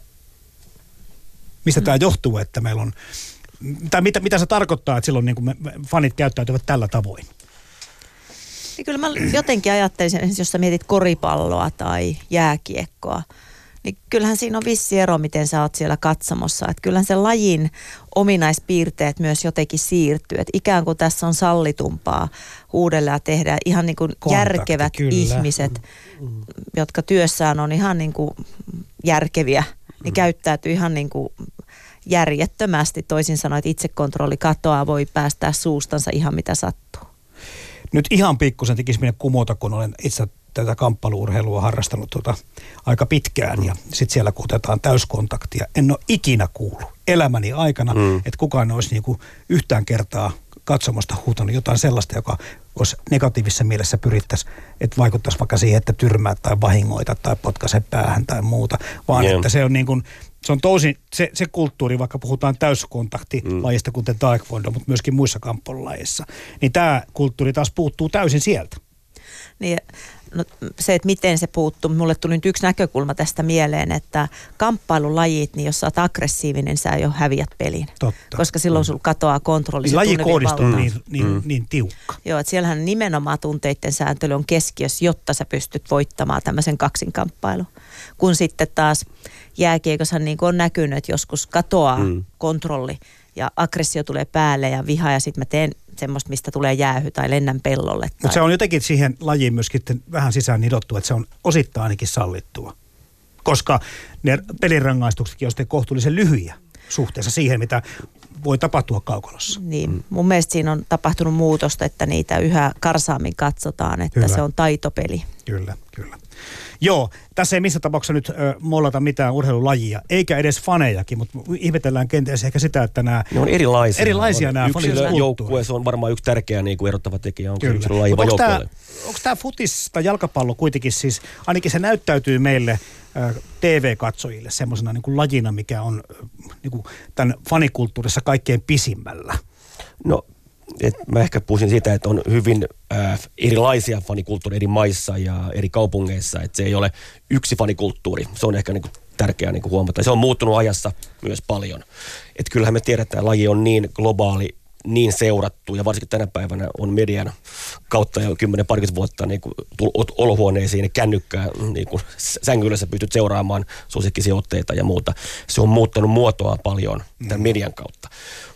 Mistä mm. tämä johtuu, että meillä on, tai mitä, mitä se tarkoittaa, että silloin niin kuin me, me fanit käyttäytyvät tällä tavoin? Niin kyllä mä jotenkin ajattelisin, jos sä mietit koripalloa tai jääkiekkoa, niin kyllähän siinä on vissi ero, miten sä oot siellä katsomossa. Että kyllähän se lajin ominaispiirteet myös jotenkin siirtyy. Että ikään kuin tässä on sallitumpaa huudella ja tehdä ihan niin kuin Kontakti, järkevät kyllä. ihmiset, jotka työssään on ihan niin kuin järkeviä, niin mm. käyttäytyy ihan niin kuin järjettömästi. Toisin sanoen, että itsekontrolli katoaa, voi päästää suustansa ihan mitä sattuu. Nyt ihan pikkusen tekisi minne kumota, kun olen itse tätä kamppailuurheilua harrastanut tuota aika pitkään ja sitten siellä kun otetaan täyskontaktia. En ole ikinä kuullut elämäni aikana, mm. että kukaan olisi niinku yhtään kertaa katsomosta huutanut jotain sellaista, joka olisi negatiivisessa mielessä pyrittäisi, että vaikuttaisi vaikka siihen, että tyrmää tai vahingoita tai potkaise päähän tai muuta, vaan yeah. että se on niin kuin, se on tosi, se, se kulttuuri, vaikka puhutaan täyskontaktilajista, mm. kuten taekwondo, mutta myöskin muissa kamppailulajeissa, niin tämä kulttuuri taas puuttuu täysin sieltä. Niin, no, se, että miten se puuttuu, mulle tuli nyt yksi näkökulma tästä mieleen, että kamppailulajit, niin jos sä oot aggressiivinen, sä jo häviät pelin. Totta. Koska silloin mm. sulla katoaa kontrolli. Niin lajikoodisto on niin, niin, mm. niin tiukka. Joo, että siellähän nimenomaan tunteiden sääntely on keskiössä, jotta sä pystyt voittamaan tämmöisen kaksinkamppailun. Kun sitten taas jääkiekossa niin on näkynyt, että joskus katoaa mm. kontrolli ja aggressio tulee päälle ja viha ja sitten mä teen semmoista, mistä tulee jäähy tai lennän pellolle. Tai... Mutta se on jotenkin siihen lajiin myöskin vähän sisään nidottu, että se on osittain ainakin sallittua. Koska ne pelirangaistuksetkin on sitten kohtuullisen lyhyjä suhteessa siihen, mitä voi tapahtua kaukolossa. Niin, mun mielestä siinä on tapahtunut muutosta, että niitä yhä karsaammin katsotaan, että Hyvä. se on taitopeli. Kyllä, kyllä. Joo, tässä ei missä tapauksessa nyt ö, mollata mitään urheilulajia, eikä edes fanejakin, mutta ihmetellään kenties ehkä sitä, että nämä... Ne on erilaisia. Erilaisia nämä joukkue, se on varmaan yksi tärkeä niin kuin erottava tekijä, onko Kyllä. se laji vai Onko tämä futis tai jalkapallo kuitenkin siis, ainakin se näyttäytyy meille TV-katsojille semmoisena niin lajina, mikä on niin kuin tämän fanikulttuurissa kaikkein pisimmällä? No et mä ehkä puhuisin siitä, että on hyvin äh, erilaisia fanikulttuureja eri maissa ja eri kaupungeissa, että se ei ole yksi fanikulttuuri. Se on ehkä niin kuin tärkeää niin kuin huomata. Se on muuttunut ajassa myös paljon. Et kyllähän me tiedetään, että laji on niin globaali, niin seurattu ja varsinkin tänä päivänä on median kautta jo 10 parikymmentä vuotta niin kuin olohuoneisiin ja kännykkää niin kuin sängyn sä pystyt seuraamaan suosikkisijoitteita ja muuta. Se on muuttanut muotoa paljon tämän mm. median kautta.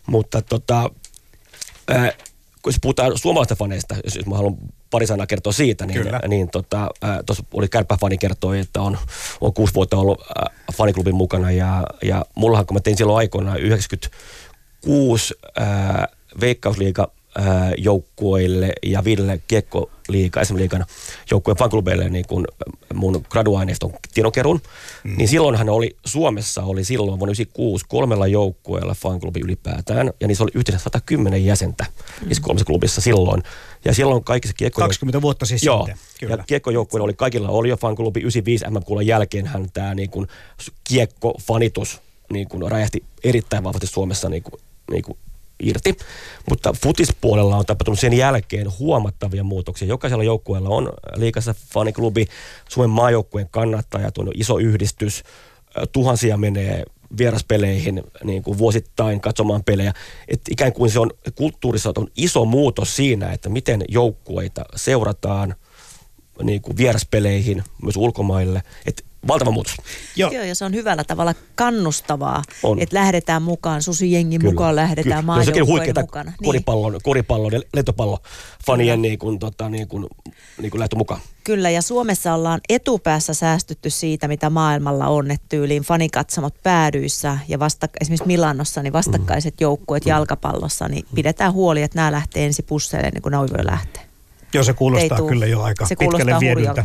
Mutta tota, Äh, kun puhutaan suomalaisista faneista, jos, jos mä haluan pari sanaa kertoa siitä, niin, Kyllä. niin tota, äh, tuossa oli kärppäfani kertoi, että on, on kuusi vuotta ollut äh, faniklubin mukana ja, ja mullahan kun mä tein silloin aikoinaan 96 äh, veikkausliiga joukkueille ja viidelle kiekkoliiga, SM-liigan joukkueen fanklubeille niin kun mun graduaineiston tiedonkerun. Mm. Niin silloinhan oli, Suomessa oli silloin vuonna 96 kolmella joukkueella fanklubi ylipäätään. Ja niissä oli yhteensä 110 jäsentä mm. niissä kolmessa klubissa silloin. Ja silloin kaikissa kiekko... 20 vuotta siis Joo. Sitten, kyllä. Ja kiekkojoukkueilla oli, kaikilla oli jo fanklubi. 95 MM-kuulan jälkeenhän tämä niin kun kiekkofanitus niin kun räjähti erittäin vahvasti Suomessa niin kun, niin kun irti. Mutta futispuolella on tapahtunut sen jälkeen huomattavia muutoksia. Jokaisella joukkueella on liikassa faniklubi, Suomen maajoukkueen kannattajat on iso yhdistys, tuhansia menee vieraspeleihin niin kuin vuosittain katsomaan pelejä. Et ikään kuin se on kulttuurissa on iso muutos siinä, että miten joukkueita seurataan niin kuin vieraspeleihin myös ulkomaille. Et valtava muutos. Joo. Joo, ja se on hyvällä tavalla kannustavaa, on. että lähdetään mukaan, susijengin Kyllä. mukaan lähdetään maajoukkojen mukana. Niin. Koripallon, koripallon ja lentopallon fanien niin kuin, tota, niin kuin, niin kuin lähtö mukaan. Kyllä, ja Suomessa ollaan etupäässä säästytty siitä, mitä maailmalla on, että tyyliin fanikatsomot päädyissä ja vasta, esimerkiksi Milanossa, niin vastakkaiset mm. joukkueet mm. jalkapallossa, niin pidetään huoli, että nämä lähtee ensi pusseille, niin kuin ne voi lähteä. Joo, se kuulostaa Ei tuu. kyllä jo aika Se pitkälle viedyltä.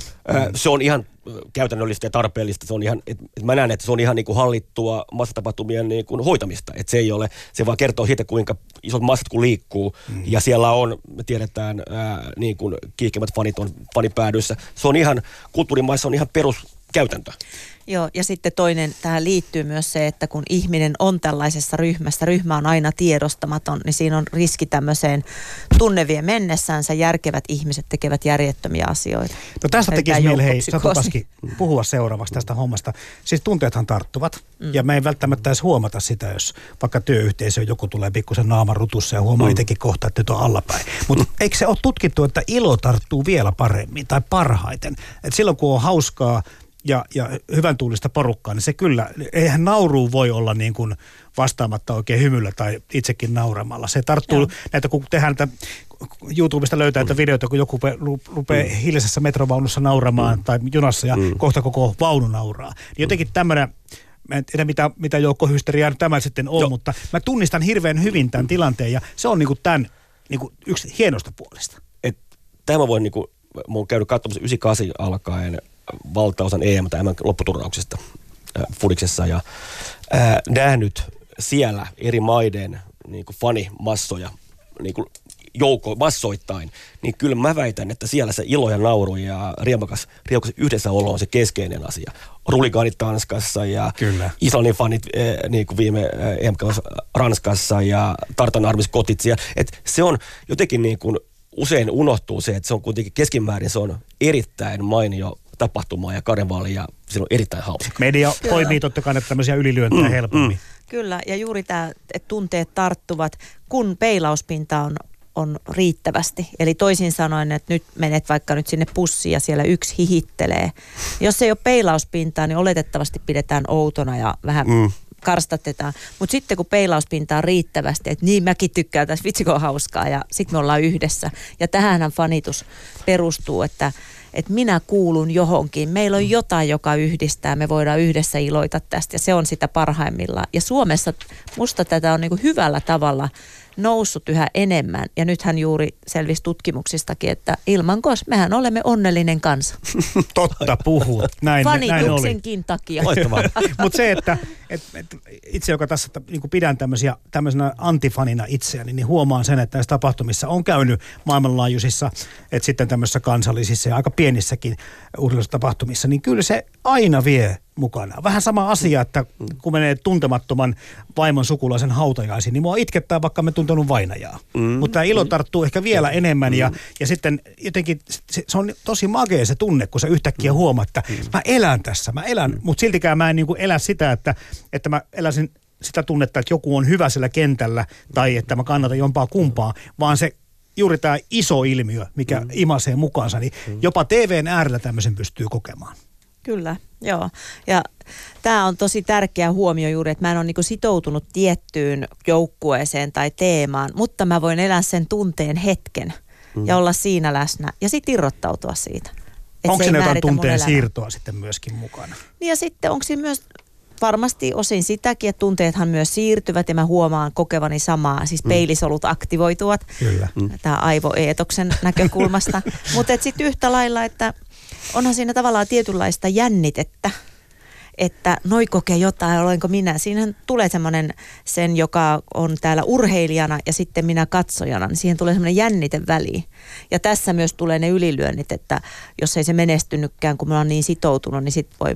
Se on ihan käytännöllistä ja tarpeellista. Se on ihan, et, et mä näen, että se on ihan niin kuin hallittua massatapahtumien niin kuin hoitamista. Et se ei ole, se vaan kertoo siitä, kuinka isot massat kun liikkuu. Mm. Ja siellä on, me tiedetään, ää, niin kuin kiihkeimmät fanit on fanipäädyissä. Se on ihan, kulttuurimaissa on ihan peruskäytäntö. Joo, ja sitten toinen tähän liittyy myös se, että kun ihminen on tällaisessa ryhmässä, ryhmä on aina tiedostamaton, niin siinä on riski tämmöiseen tunnevien mennessänsä järkevät ihmiset tekevät järjettömiä asioita. No tästä tekisi meille, hei Paski, puhua seuraavaksi tästä hommasta. Siis tunteethan tarttuvat, mm. ja me ei välttämättä edes huomata sitä, jos vaikka työyhteisö joku tulee pikkusen naaman rutussa ja huomaa mm. itsekin kohta, että nyt on allapäin. Mutta eikö se ole tutkittu, että ilo tarttuu vielä paremmin tai parhaiten? Et silloin kun on hauskaa ja, ja hyvän tuulista porukkaa, niin se kyllä, eihän nauru voi olla niin kuin vastaamatta oikein hymyllä tai itsekin nauramalla. Se tarttuu Joo. näitä, kun tehdään näitä YouTubesta löytää näitä videoita, kun joku pe- ru- rupeaa mm. hiljaisessa metrovaunussa nauramaan mm. tai junassa ja mm. kohta koko vaunu nauraa. Niin jotenkin tämmöinen, mä en tiedä mitä, mitä joukkohysteriaa tämä sitten on, Joo. mutta mä tunnistan hirveän hyvin tämän tilanteen ja se on niinku tämän niinku yksi hienosta puolesta. Et tämä voi niinku, mä oon käynyt katsomassa 98 alkaen valtaosan EM tai lopputurnauksesta äh, Fudiksessa ja äh, nähnyt siellä eri maiden niinku fanimassoja niinku joukko massoittain, niin kyllä mä väitän, että siellä se ilo ja nauru ja riemakas, riemakas yhdessäolo on se keskeinen asia. Ruligaanit Tanskassa ja Kyllä. Islannin fanit eh, niin kuin viime eh, EM Ranskassa ja Tartan Armis Kotitsia. Et se on jotenkin niin kuin usein unohtuu se, että se on kuitenkin keskimäärin se on erittäin mainio tapahtuma ja karnevaali ja se on erittäin hauska. Media Kyllä. poimii totta kai näitä tämmöisiä ylilyöntejä helpommin. Kyllä, ja juuri tämä, että tunteet tarttuvat, kun peilauspinta on, on riittävästi. Eli toisin sanoen, että nyt menet vaikka nyt sinne pussiin ja siellä yksi hihittelee. Jos ei ole peilauspintaa, niin oletettavasti pidetään outona ja vähän mm. karstatetaan. Mutta sitten kun peilauspinta on riittävästi, että niin mäkin tykkään tässä, vitsi kun on hauskaa ja sitten me ollaan yhdessä. Ja tähänhän fanitus perustuu, että että minä kuulun johonkin. Meillä on jotain, joka yhdistää. Me voidaan yhdessä iloita tästä ja se on sitä parhaimmillaan. Ja Suomessa musta tätä on niin kuin hyvällä tavalla noussut yhä enemmän. Ja nythän juuri selvisi tutkimuksistakin, että ilman kos mehän olemme onnellinen kansa. Totta puhut. Näin, näin oli. Takia. Mutta se, että et, et itse, joka tässä niin pidän tämmöisiä, tämmöisenä antifanina itseäni, niin huomaan sen, että näissä tapahtumissa on käynyt maailmanlaajuisissa, että sitten tämmöisissä kansallisissa ja aika pienissäkin urheilutapahtumissa, niin kyllä se aina vie mukana. Vähän sama asia, että kun menee tuntemattoman vaimon sukulaisen hautajaisiin, niin mua itkettää, vaikka me tuntenut vainajaa. Mm. Mutta tämä ilo tarttuu ehkä vielä enemmän ja, ja sitten jotenkin se, se on tosi makea se tunne, kun sä yhtäkkiä huomaat, että mä elän tässä, mä elän, mutta siltikään mä en niin kuin elä sitä, että, että mä eläisin sitä tunnetta, että joku on hyvä sillä kentällä tai että mä kannatan jompaa kumpaa, vaan se juuri tämä iso ilmiö, mikä mm. imasee mukaansa, niin jopa TVn äärellä tämmöisen pystyy kokemaan. Kyllä, joo. Ja tämä on tosi tärkeä huomio juuri, että mä en ole niinku sitoutunut tiettyyn joukkueeseen tai teemaan, mutta mä voin elää sen tunteen hetken mm. ja olla siinä läsnä ja sitten irrottautua siitä. Et Onko siinä jotain tunteen siirtoa sitten myöskin mukana? Niin ja sitten onko siinä myös varmasti osin sitäkin, että tunteethan myös siirtyvät ja mä huomaan kokevani samaa, siis peilisolut aktivoituvat. Kyllä. Tämä aivoeetoksen näkökulmasta. Mutta sitten yhtä lailla, että onhan siinä tavallaan tietynlaista jännitettä, että noi kokee jotain, olenko minä. Siinähän tulee semmoinen sen, joka on täällä urheilijana ja sitten minä katsojana, niin siihen tulee semmoinen jännite väliin. Ja tässä myös tulee ne ylilyönnit, että jos ei se menestynytkään, kun mä oon niin sitoutunut, niin sitten voi,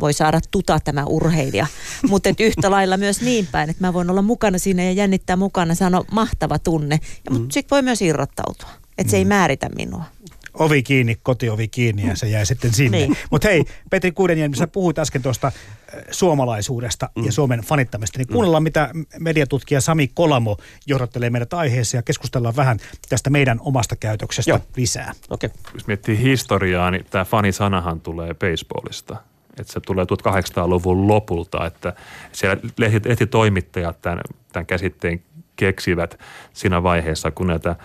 voi saada tuta tämä urheilija. Mutta yhtä lailla myös niin päin, että mä voin olla mukana siinä ja jännittää mukana. Se on mahtava tunne, ja, mutta sitten voi myös irrottautua. Että se ei määritä minua. Ovi kiinni, kotiovi kiinni ja se jäi sitten sinne. Niin. Mutta hei, Petri Kuudenjärvi, sä puhuit äsken tuosta äh, suomalaisuudesta ja Suomen fanittamista. Niin kuunnellaan, mitä mediatutkija Sami Kolamo johdattelee meidät aiheeseen ja keskustellaan vähän tästä meidän omasta käytöksestä Joo. lisää. Okei. Jos miettii historiaa, niin tämä fanisanahan tulee baseballista. Että se tulee 1800-luvun lopulta, että siellä lehti- lehtitoimittajat tämän, tämän käsitteen keksivät siinä vaiheessa, kun näitä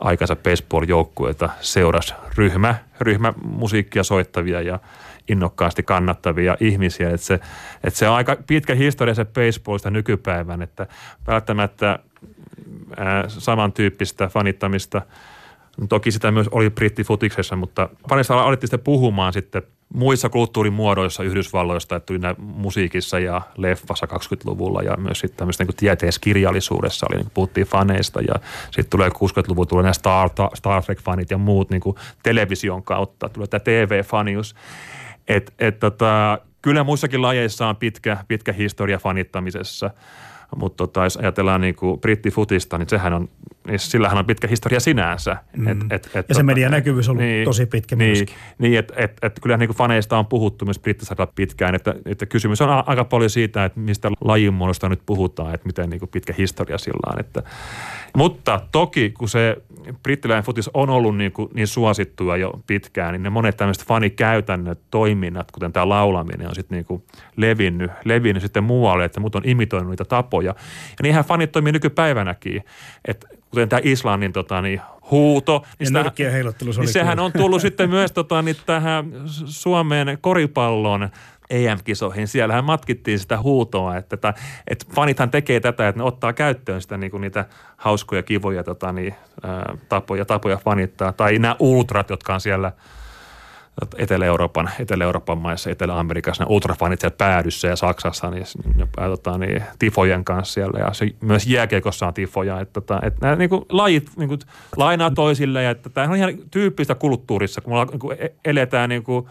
aikansa baseball-joukkueita seurasi ryhmä, ryhmä musiikkia soittavia ja innokkaasti kannattavia ihmisiä. Että se, että se on aika pitkä historia se baseballista nykypäivän, että välttämättä ää, samantyyppistä fanittamista Toki sitä myös oli brittifutiksessa, mutta fanista alettiin sitten puhumaan sitten muissa kulttuurimuodoissa Yhdysvalloista, että tuli musiikissa ja leffassa 20-luvulla ja myös sitten tämmöistä niin tieteiskirjallisuudessa oli, niin puhuttiin faneista ja sitten tulee 60-luvulla tulee nämä Star, Star Trek-fanit ja muut niin kuin television kautta, tulee tämä TV-fanius. Et, et, tota, kyllä muissakin lajeissa on pitkä, pitkä historia fanittamisessa – mutta tota, jos ajatellaan niin kuin brittifutista, niin sehän on, niin sillähän on pitkä historia sinänsä. Mm. Et, et, et, ja se median näkyvyys on ollut niin, tosi pitkä niin, myöskin. Niin, että et, et, kyllä niin faneista on puhuttu myös brittisarjalla pitkään, että, että kysymys on aika paljon siitä, että mistä lajin muodosta nyt puhutaan, että miten niin kuin pitkä historia sillä on. Että, mutta toki, kun se brittiläinen futis on ollut niin, kuin, niin suosittua jo pitkään, niin ne monet tämmöiset fanikäytännöt, toiminnat, kuten tämä laulaminen, on sitten niin levinnyt, levinnyt sitten muualle, että muut on imitoinut niitä tapoja. Ja niinhän fanit toimii nykypäivänäkin, että kuten tämä Islannin tota, niin, huuto. Niin, sitä, niin sehän on tullut sitten myös tota, niin, tähän Suomeen koripallon EM-kisoihin. Siellähän matkittiin sitä huutoa, että, että, että fanithan tekee tätä, että ne ottaa käyttöön sitä niin kuin niitä hauskoja, kivoja tota, niin, ää, tapoja, tapoja fanittaa. Tai nämä ultrat, jotka on siellä Etelä-Euroopan, Etelä-Euroopan maissa, Etelä-Amerikassa, ne ultrafanit siellä päädyssä ja Saksassa, niin, ne, tota, niin tifojen kanssa siellä. Ja se, myös jääkiekossa on tifoja. Että, että, että nämä niin kuin, lajit niin kuin, lainaa toisille ja että tämä on ihan tyyppistä kulttuurissa, kun me niin eletään niin kuin,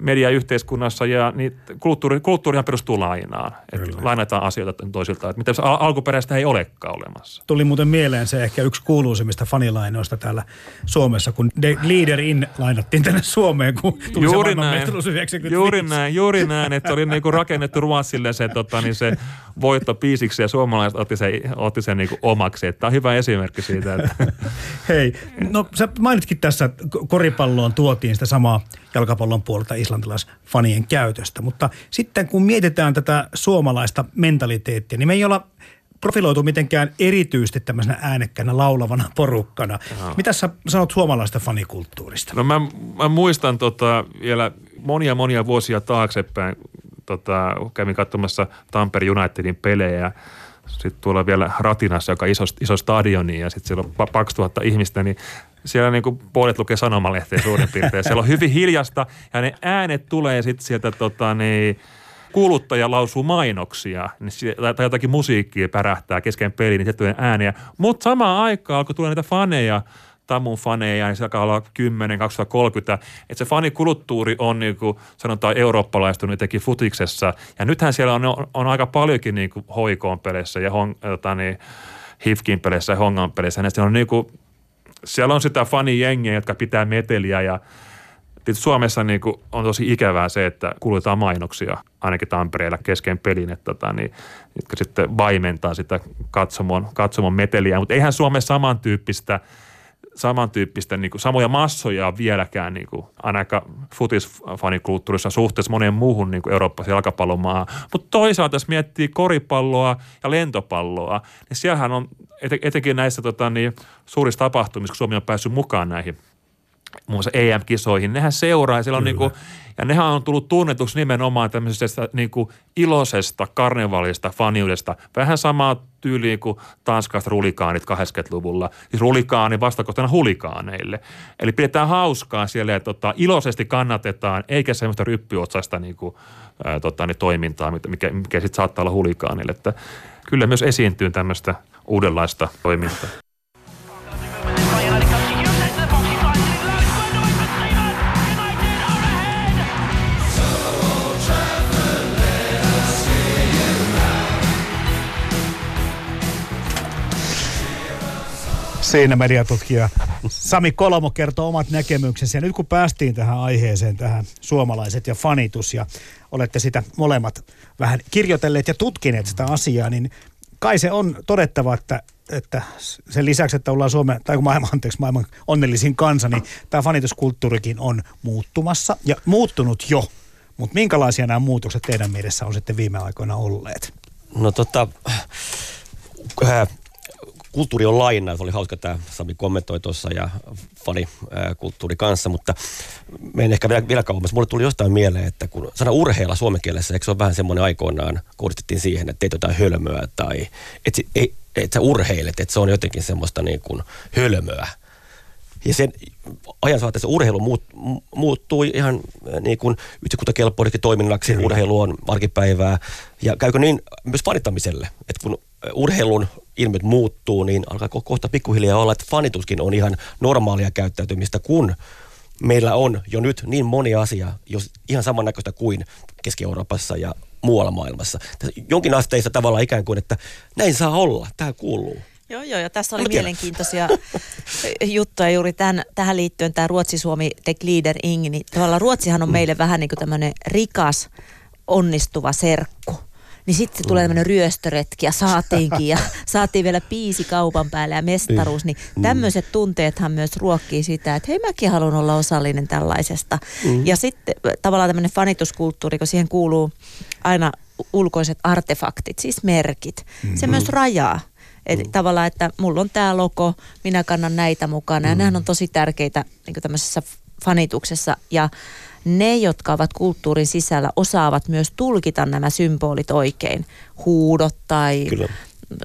mediayhteiskunnassa ja niin kulttuuri, kulttuurihan perustuu lainaan. Että lainataan asioita toisilta, että mitä al- alkuperäistä ei olekaan olemassa. Tuli muuten mieleen se ehkä yksi kuuluisimmista fanilainoista täällä Suomessa, kun The Leader In lainattiin tänne Suomeen, kun tuli juuri se näin, 95. Juuri näin, juuri näin, että oli niinku rakennettu Ruotsille se, tota, niin se voitto piisiksi ja suomalaiset otti sen, otti sen niinku omaksi. Tämä on hyvä esimerkki siitä. Että. Hei, no sä mainitkin tässä, että koripalloon tuotiin sitä samaa jalkapallon puolelta islantilaisfanien käytöstä. Mutta sitten kun mietitään tätä suomalaista mentaliteettia, niin me ei olla profiloitu mitenkään erityisesti tämmöisenä äänekkäänä laulavana porukkana. Aha. Mitä sä sanot suomalaista fanikulttuurista? No mä, mä muistan tota vielä monia monia vuosia taaksepäin, tota, kävin katsomassa Tampere Unitedin pelejä sitten tuolla vielä Ratinassa, joka on iso, iso stadioni ja sitten siellä on 2000 ihmistä, niin siellä niin kuin puolet lukee sanomalehteen suurin piirtein. Siellä on hyvin hiljasta ja ne äänet tulee sitten sieltä tota, niin, kuuluttaja lausuu mainoksia niin, tai jotakin musiikkia pärähtää kesken peliin, niin tiettyjen ääniä. Mutta samaan aikaan, kun tulee niitä faneja, Tamun faneja, niin se alkaa olla 10, 2030. Että se fanikulttuuri on niin kuin sanotaan eurooppalaistunut jotenkin futiksessa. Ja nythän siellä on, on, aika paljonkin niin kuin hoikoon peleissä ja hon, tota niin, Hifkin peleissä ja Hongan peleissä. Ja on niin kuin siellä on sitä fanijengiä, jotka pitää meteliä ja Suomessa niin kuin on tosi ikävää se, että kuulutaan mainoksia ainakin Tampereella kesken pelin, että tota, niin, jotka sitten vaimentaa sitä katsomon, katsomon meteliä. Mutta eihän Suomessa samantyyppistä samantyyppistä, niin kuin, samoja massoja vieläkään niin kuin, ainakaan futisfanikulttuurissa suhteessa moneen muuhun niin eurooppalaisen jalkapallomaan. Mutta toisaalta jos miettii koripalloa ja lentopalloa, niin siellähän on etenkin näissä tota, niin, suurissa tapahtumissa, kun Suomi on päässyt mukaan näihin muun muassa EM-kisoihin, nehän seuraa ja, siellä on niin kuin, ja nehän on tullut tunnetuksi nimenomaan tämmöisestä niin kuin iloisesta karnevalista, faniudesta. Vähän samaa tyyliä kuin tanskalaiset rulikaanit 80-luvulla. Siis rulikaani vastakohtana hulikaaneille. Eli pidetään hauskaa siellä, että tota, iloisesti kannatetaan, eikä semmoista ryppyotsaista niin kuin, ää, tota, niin toimintaa, mikä, mikä sitten saattaa olla hulikaanille. Että kyllä myös esiintyy tämmöistä uudenlaista toimintaa. Siinä mediatutkija Sami Kolomo kertoo omat näkemyksensä. Ja nyt kun päästiin tähän aiheeseen, tähän suomalaiset ja fanitus, ja olette sitä molemmat vähän kirjoitelleet ja tutkineet sitä asiaa, niin kai se on todettava, että, että sen lisäksi, että ollaan Suomen, tai maailman, anteeksi, maailman onnellisin kansa, niin tämä fanituskulttuurikin on muuttumassa ja muuttunut jo. Mutta minkälaisia nämä muutokset teidän mielessä on sitten viime aikoina olleet? No tota, äh, kulttuuri on laina, se oli hauska tämä Sami kommentoi tuossa ja fanikulttuuri kanssa, mutta menen ehkä vielä, vielä kauemmas. Mulle tuli jostain mieleen, että kun sana urheilla suomen kielessä, eikö se ole vähän semmoinen aikoinaan, kohdistettiin siihen, että teet jotain hölmöä tai että et, et sä urheilet, että se on jotenkin semmoista niin kuin hölmöä. Ja sen ajan saatteessa urheilu muut, muuttui ihan niin kuin yhteiskuntakelpoiseksi toiminnaksi. Kyllä. Urheilu on arkipäivää. Ja käykö niin myös fanittamiselle, että kun urheilun ilmiöt muuttuu, niin alkaa kohta pikkuhiljaa olla, että fanituskin on ihan normaalia käyttäytymistä, kun meillä on jo nyt niin moni asia, jos ihan samannäköistä kuin Keski-Euroopassa ja muualla maailmassa. Jonkin asteissa tavalla ikään kuin, että näin saa olla, tämä kuuluu. Joo, joo, ja tässä oli Mä mielenkiintoisia juttuja juuri tämän, tähän liittyen, tämä Ruotsi-Suomi Tech Leader Ing, niin tavallaan Ruotsihan on mm. meille vähän niin kuin tämmöinen rikas, onnistuva serkku. Niin sitten tulee tämmöinen ryöstöretki ja saatiinkin ja saatiin vielä piisi kaupan päälle ja mestaruus. Niin mm. tämmöiset tunteethan myös ruokkii sitä, että hei mäkin haluan olla osallinen tällaisesta. Mm. Ja sitten tavallaan tämmöinen fanituskulttuuri, kun siihen kuuluu aina ulkoiset artefaktit, siis merkit. Mm-hmm. Se myös rajaa. Et mm. Tavallaan, että mulla on tämä logo, minä kannan näitä mukana. Ja mm. on tosi tärkeitä niin tämmöisessä fanituksessa. Ja ne, jotka ovat kulttuurin sisällä, osaavat myös tulkita nämä symbolit oikein. Huudot tai Kyllä.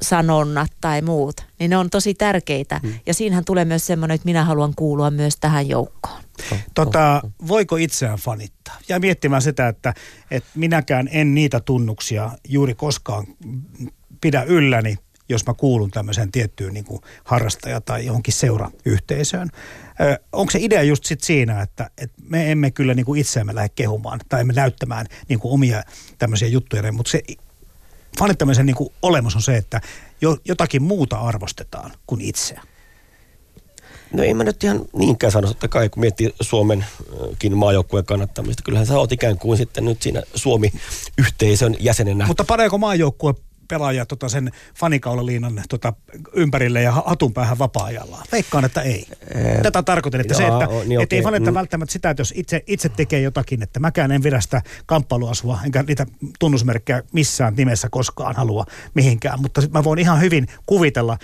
sanonnat tai muut. Niin ne on tosi tärkeitä. Mm. Ja siinähän tulee myös semmoinen, että minä haluan kuulua myös tähän joukkoon. Tota, voiko itseään fanittaa? Ja miettimään sitä, että, että minäkään en niitä tunnuksia juuri koskaan pidä ylläni, jos mä kuulun tämmöiseen tiettyyn niin kuin harrastaja- tai johonkin seurayhteisöön. Onko se idea just sit siinä, että, että me emme kyllä niin kuin itseämme lähde kehumaan tai emme näyttämään niin kuin omia tämmöisiä juttuja, mutta se fanittamisen niin kuin olemus on se, että jo, jotakin muuta arvostetaan kuin itseä. No ei mä nyt ihan niinkään sano, että kai kun miettii Suomenkin maajoukkueen kannattamista, kyllähän sä oot ikään kuin sitten nyt siinä Suomi-yhteisön jäsenenä. Mutta paneeko maajoukkue pelaaja tota sen fanikaulaliinan tota, ympärille ja hatun päähän vapaa-ajallaan? Veikkaan, että ei. Tätä tarkoitan, että Jaa, se, että niin et okay. ei fanetta mm. välttämättä sitä, että jos itse, itse tekee jotakin, että mäkään en vedä sitä kamppailuasua, enkä niitä tunnusmerkkejä missään nimessä koskaan halua mihinkään, mutta mä voin ihan hyvin kuvitella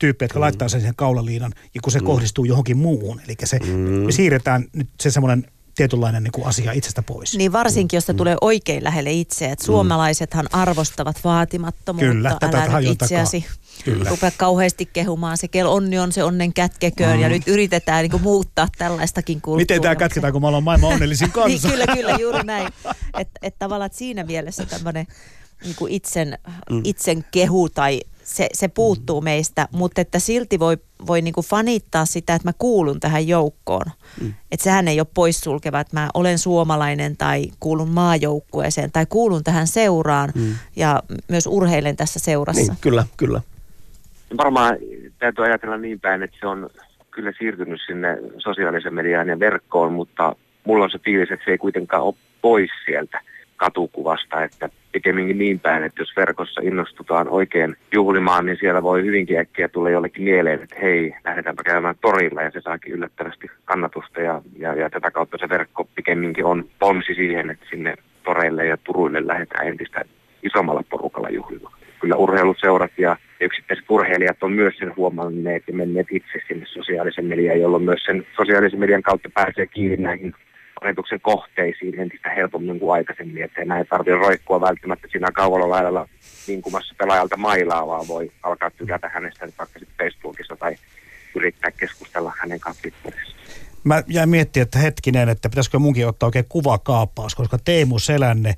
tyyppejä, jotka mm. laittaa sen siihen kaulaliinan, ja kun se mm. kohdistuu johonkin muuhun. Eli se, mm. siirretään nyt se semmoinen tietynlainen niin kuin asia itsestä pois. Niin varsinkin, jos se mm. tulee oikein lähelle itseä. Että suomalaisethan arvostavat vaatimattomuutta. Kyllä, tätä Älä itseäsi Kyllä. rupea kauheasti kehumaan. Se kel onni on se onnen kätkeköön mm. ja nyt yritetään niin kuin, muuttaa tällaistakin kulttuuria. Miten tämä kätketään, kun me ollaan maailman onnellisin kanssa? niin, kyllä, kyllä, juuri näin. Että et tavallaan siinä mielessä tämmöinen niin itsen, mm. itsen kehu tai se, se puuttuu mm. meistä, mutta että silti voi, voi niinku fanittaa sitä, että mä kuulun tähän joukkoon. Mm. Että sehän ei ole poissulkeva, että mä olen suomalainen tai kuulun maajoukkueeseen tai kuulun tähän seuraan mm. ja myös urheilen tässä seurassa. Niin, kyllä, kyllä. Varmaan täytyy ajatella niin päin, että se on kyllä siirtynyt sinne sosiaalisen mediaan ja verkkoon, mutta mulla on se fiilis, että se ei kuitenkaan ole pois sieltä katukuvasta, että pikemminkin niin päin, että jos verkossa innostutaan oikein juhlimaan, niin siellä voi hyvinkin äkkiä tulla jollekin mieleen, että hei, lähdetäänpä käymään torilla ja se saakin yllättävästi kannatusta ja, ja, ja tätä kautta se verkko pikemminkin on ponsi siihen, että sinne toreille ja turuille lähdetään entistä isommalla porukalla juhlimaan. Kyllä urheiluseurat ja yksittäiset urheilijat on myös sen huomanneet ja menneet itse sinne sosiaalisen median, jolloin myös sen sosiaalisen median kautta pääsee kiinni näihin ajatuksen kohteisiin entistä helpommin kuin aikaisemmin, että enää ei tarvitse roikkua välttämättä siinä kaualla lailla kumassa pelaajalta mailaa, vaan voi alkaa tykätä hänestä vaikka sitten Facebookissa tai yrittää keskustella hänen kanssaan Mä jäin miettimään, että hetkinen, että pitäisikö munkin ottaa oikein kuvakaappaus, koska Teemu Selänne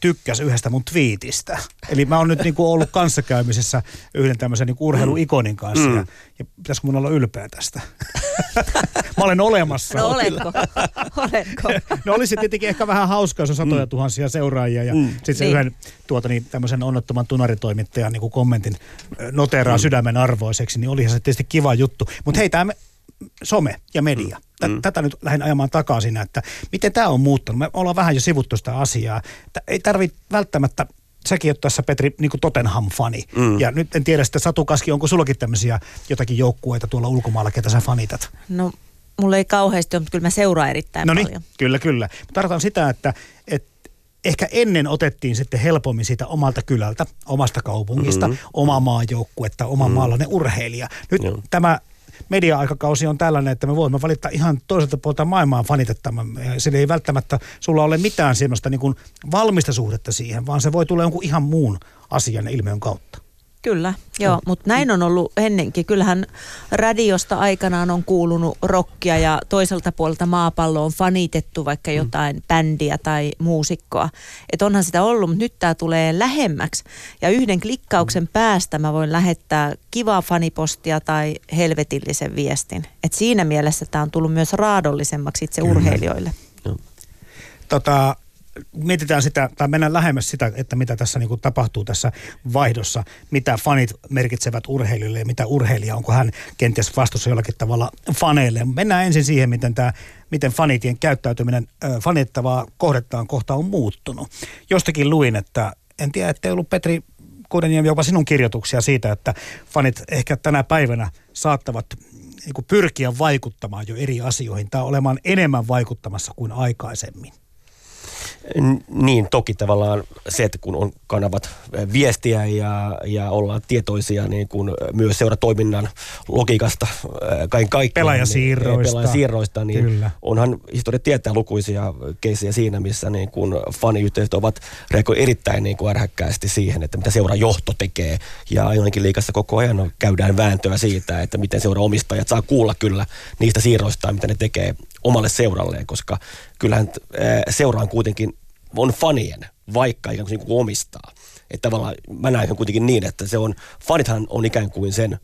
tykkäsi yhdestä mun twiitistä. Eli mä oon nyt niinku ollut kanssakäymisessä yhden tämmöisen niinku urheiluikonin kanssa mm. ja, ja pitäisikö mun olla ylpeä tästä? mä olen olemassa. No olenko? olenko? no olisi tietenkin ehkä vähän hauskaa, jos on satoja mm. tuhansia seuraajia ja mm. sitten se niin. yhden tuota, niin, tämmöisen onnettoman tunaritoimittajan niin kommentin noteraa mm. sydämen arvoiseksi, niin olihan se tietysti kiva juttu. Mutta hei, tämä some ja media. Mm. Tätä nyt lähden ajamaan takaisin, että miten tämä on muuttunut. Me ollaan vähän jo sivuttu sitä asiaa. Ei tarvitse välttämättä säkin oot tässä Petri niin Tottenham-fani. Mm. Ja nyt en tiedä sitten Satu Kaski, onko sullakin tämmöisiä jotakin joukkueita tuolla ulkomailla, ketä sä fanitat? No mulla ei kauheasti ole, mutta kyllä mä seuraan erittäin Noniin, paljon. Kyllä, kyllä. Tarkoitan sitä, että, että ehkä ennen otettiin sitten helpommin siitä omalta kylältä, omasta kaupungista, mm-hmm. oma maajoukkuetta, oma mm-hmm. maalainen urheilija. Nyt Joo. tämä media-aikakausi on tällainen, että me voimme valita ihan toiselta puolta maailmaa fanitettamme. Sillä ei välttämättä sulla ole mitään sellaista niin valmista suhdetta siihen, vaan se voi tulla jonkun ihan muun asian ilmiön kautta. Kyllä, joo, mutta näin on ollut ennenkin. Kyllähän radiosta aikanaan on kuulunut rockia ja toiselta puolelta maapallo on fanitettu vaikka mm. jotain bändiä tai muusikkoa. Että onhan sitä ollut, mutta nyt tämä tulee lähemmäksi. Ja yhden klikkauksen päästä mä voin lähettää kivaa fanipostia tai helvetillisen viestin. Et siinä mielessä tämä on tullut myös raadollisemmaksi itse Kyllä. urheilijoille. Tota, mietitään sitä, tai mennään lähemmäs sitä, että mitä tässä niin kuin tapahtuu tässä vaihdossa, mitä fanit merkitsevät urheilijoille ja mitä urheilija, onko hän kenties vastuussa jollakin tavalla faneille. Mennään ensin siihen, miten, tämä, miten fanitien käyttäytyminen fanittavaa kohdettaan kohta on muuttunut. Jostakin luin, että en tiedä, ettei ollut Petri Kudenien jopa sinun kirjoituksia siitä, että fanit ehkä tänä päivänä saattavat niin pyrkiä vaikuttamaan jo eri asioihin tai olemaan enemmän vaikuttamassa kuin aikaisemmin. Niin, toki tavallaan se, että kun on kanavat viestiä ja, ja ollaan tietoisia niin kun myös seuratoiminnan logiikasta kaiken kaikkiaan. Pelaajasiirroista. Niin, pelaajasiirroista, niin Kyllä. onhan historia tietää lukuisia keisiä siinä, missä niin kun faniyhteisöt ovat reagoineet erittäin niin kuin ärhäkkäästi siihen, että mitä seura johto tekee. Ja ainakin liikassa koko ajan käydään vääntöä siitä, että miten seura omistajat saa kuulla kyllä niistä siirroista, mitä ne tekee omalle seuralleen, koska kyllähän seuraan kuitenkin on fanien, vaikka ikään kuin, niin omistaa. Että tavallaan mä näen kuitenkin niin, että se on, fanithan on ikään kuin sen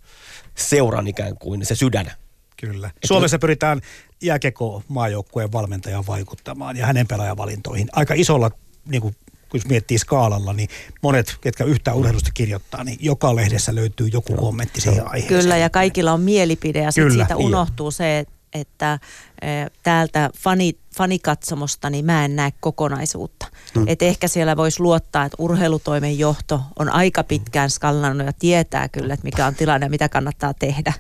seuran ikään kuin se sydän. Kyllä. Että Suomessa pyritään jääkeko maajoukkueen valmentajan vaikuttamaan ja hänen pelaajavalintoihin. Aika isolla, niin kuin kun miettii skaalalla, niin monet, ketkä yhtään urheilusta kirjoittaa, niin joka lehdessä löytyy joku kommentti siihen aiheeseen. Kyllä, ja kaikilla on mielipide, ja sitten siitä unohtuu se, että että täältä fani, fanikatsomosta niin mä en näe kokonaisuutta. Mm. Et ehkä siellä voisi luottaa, että urheilutoimen johto on aika pitkään skallannut ja tietää kyllä, että mikä on tilanne ja mitä kannattaa tehdä.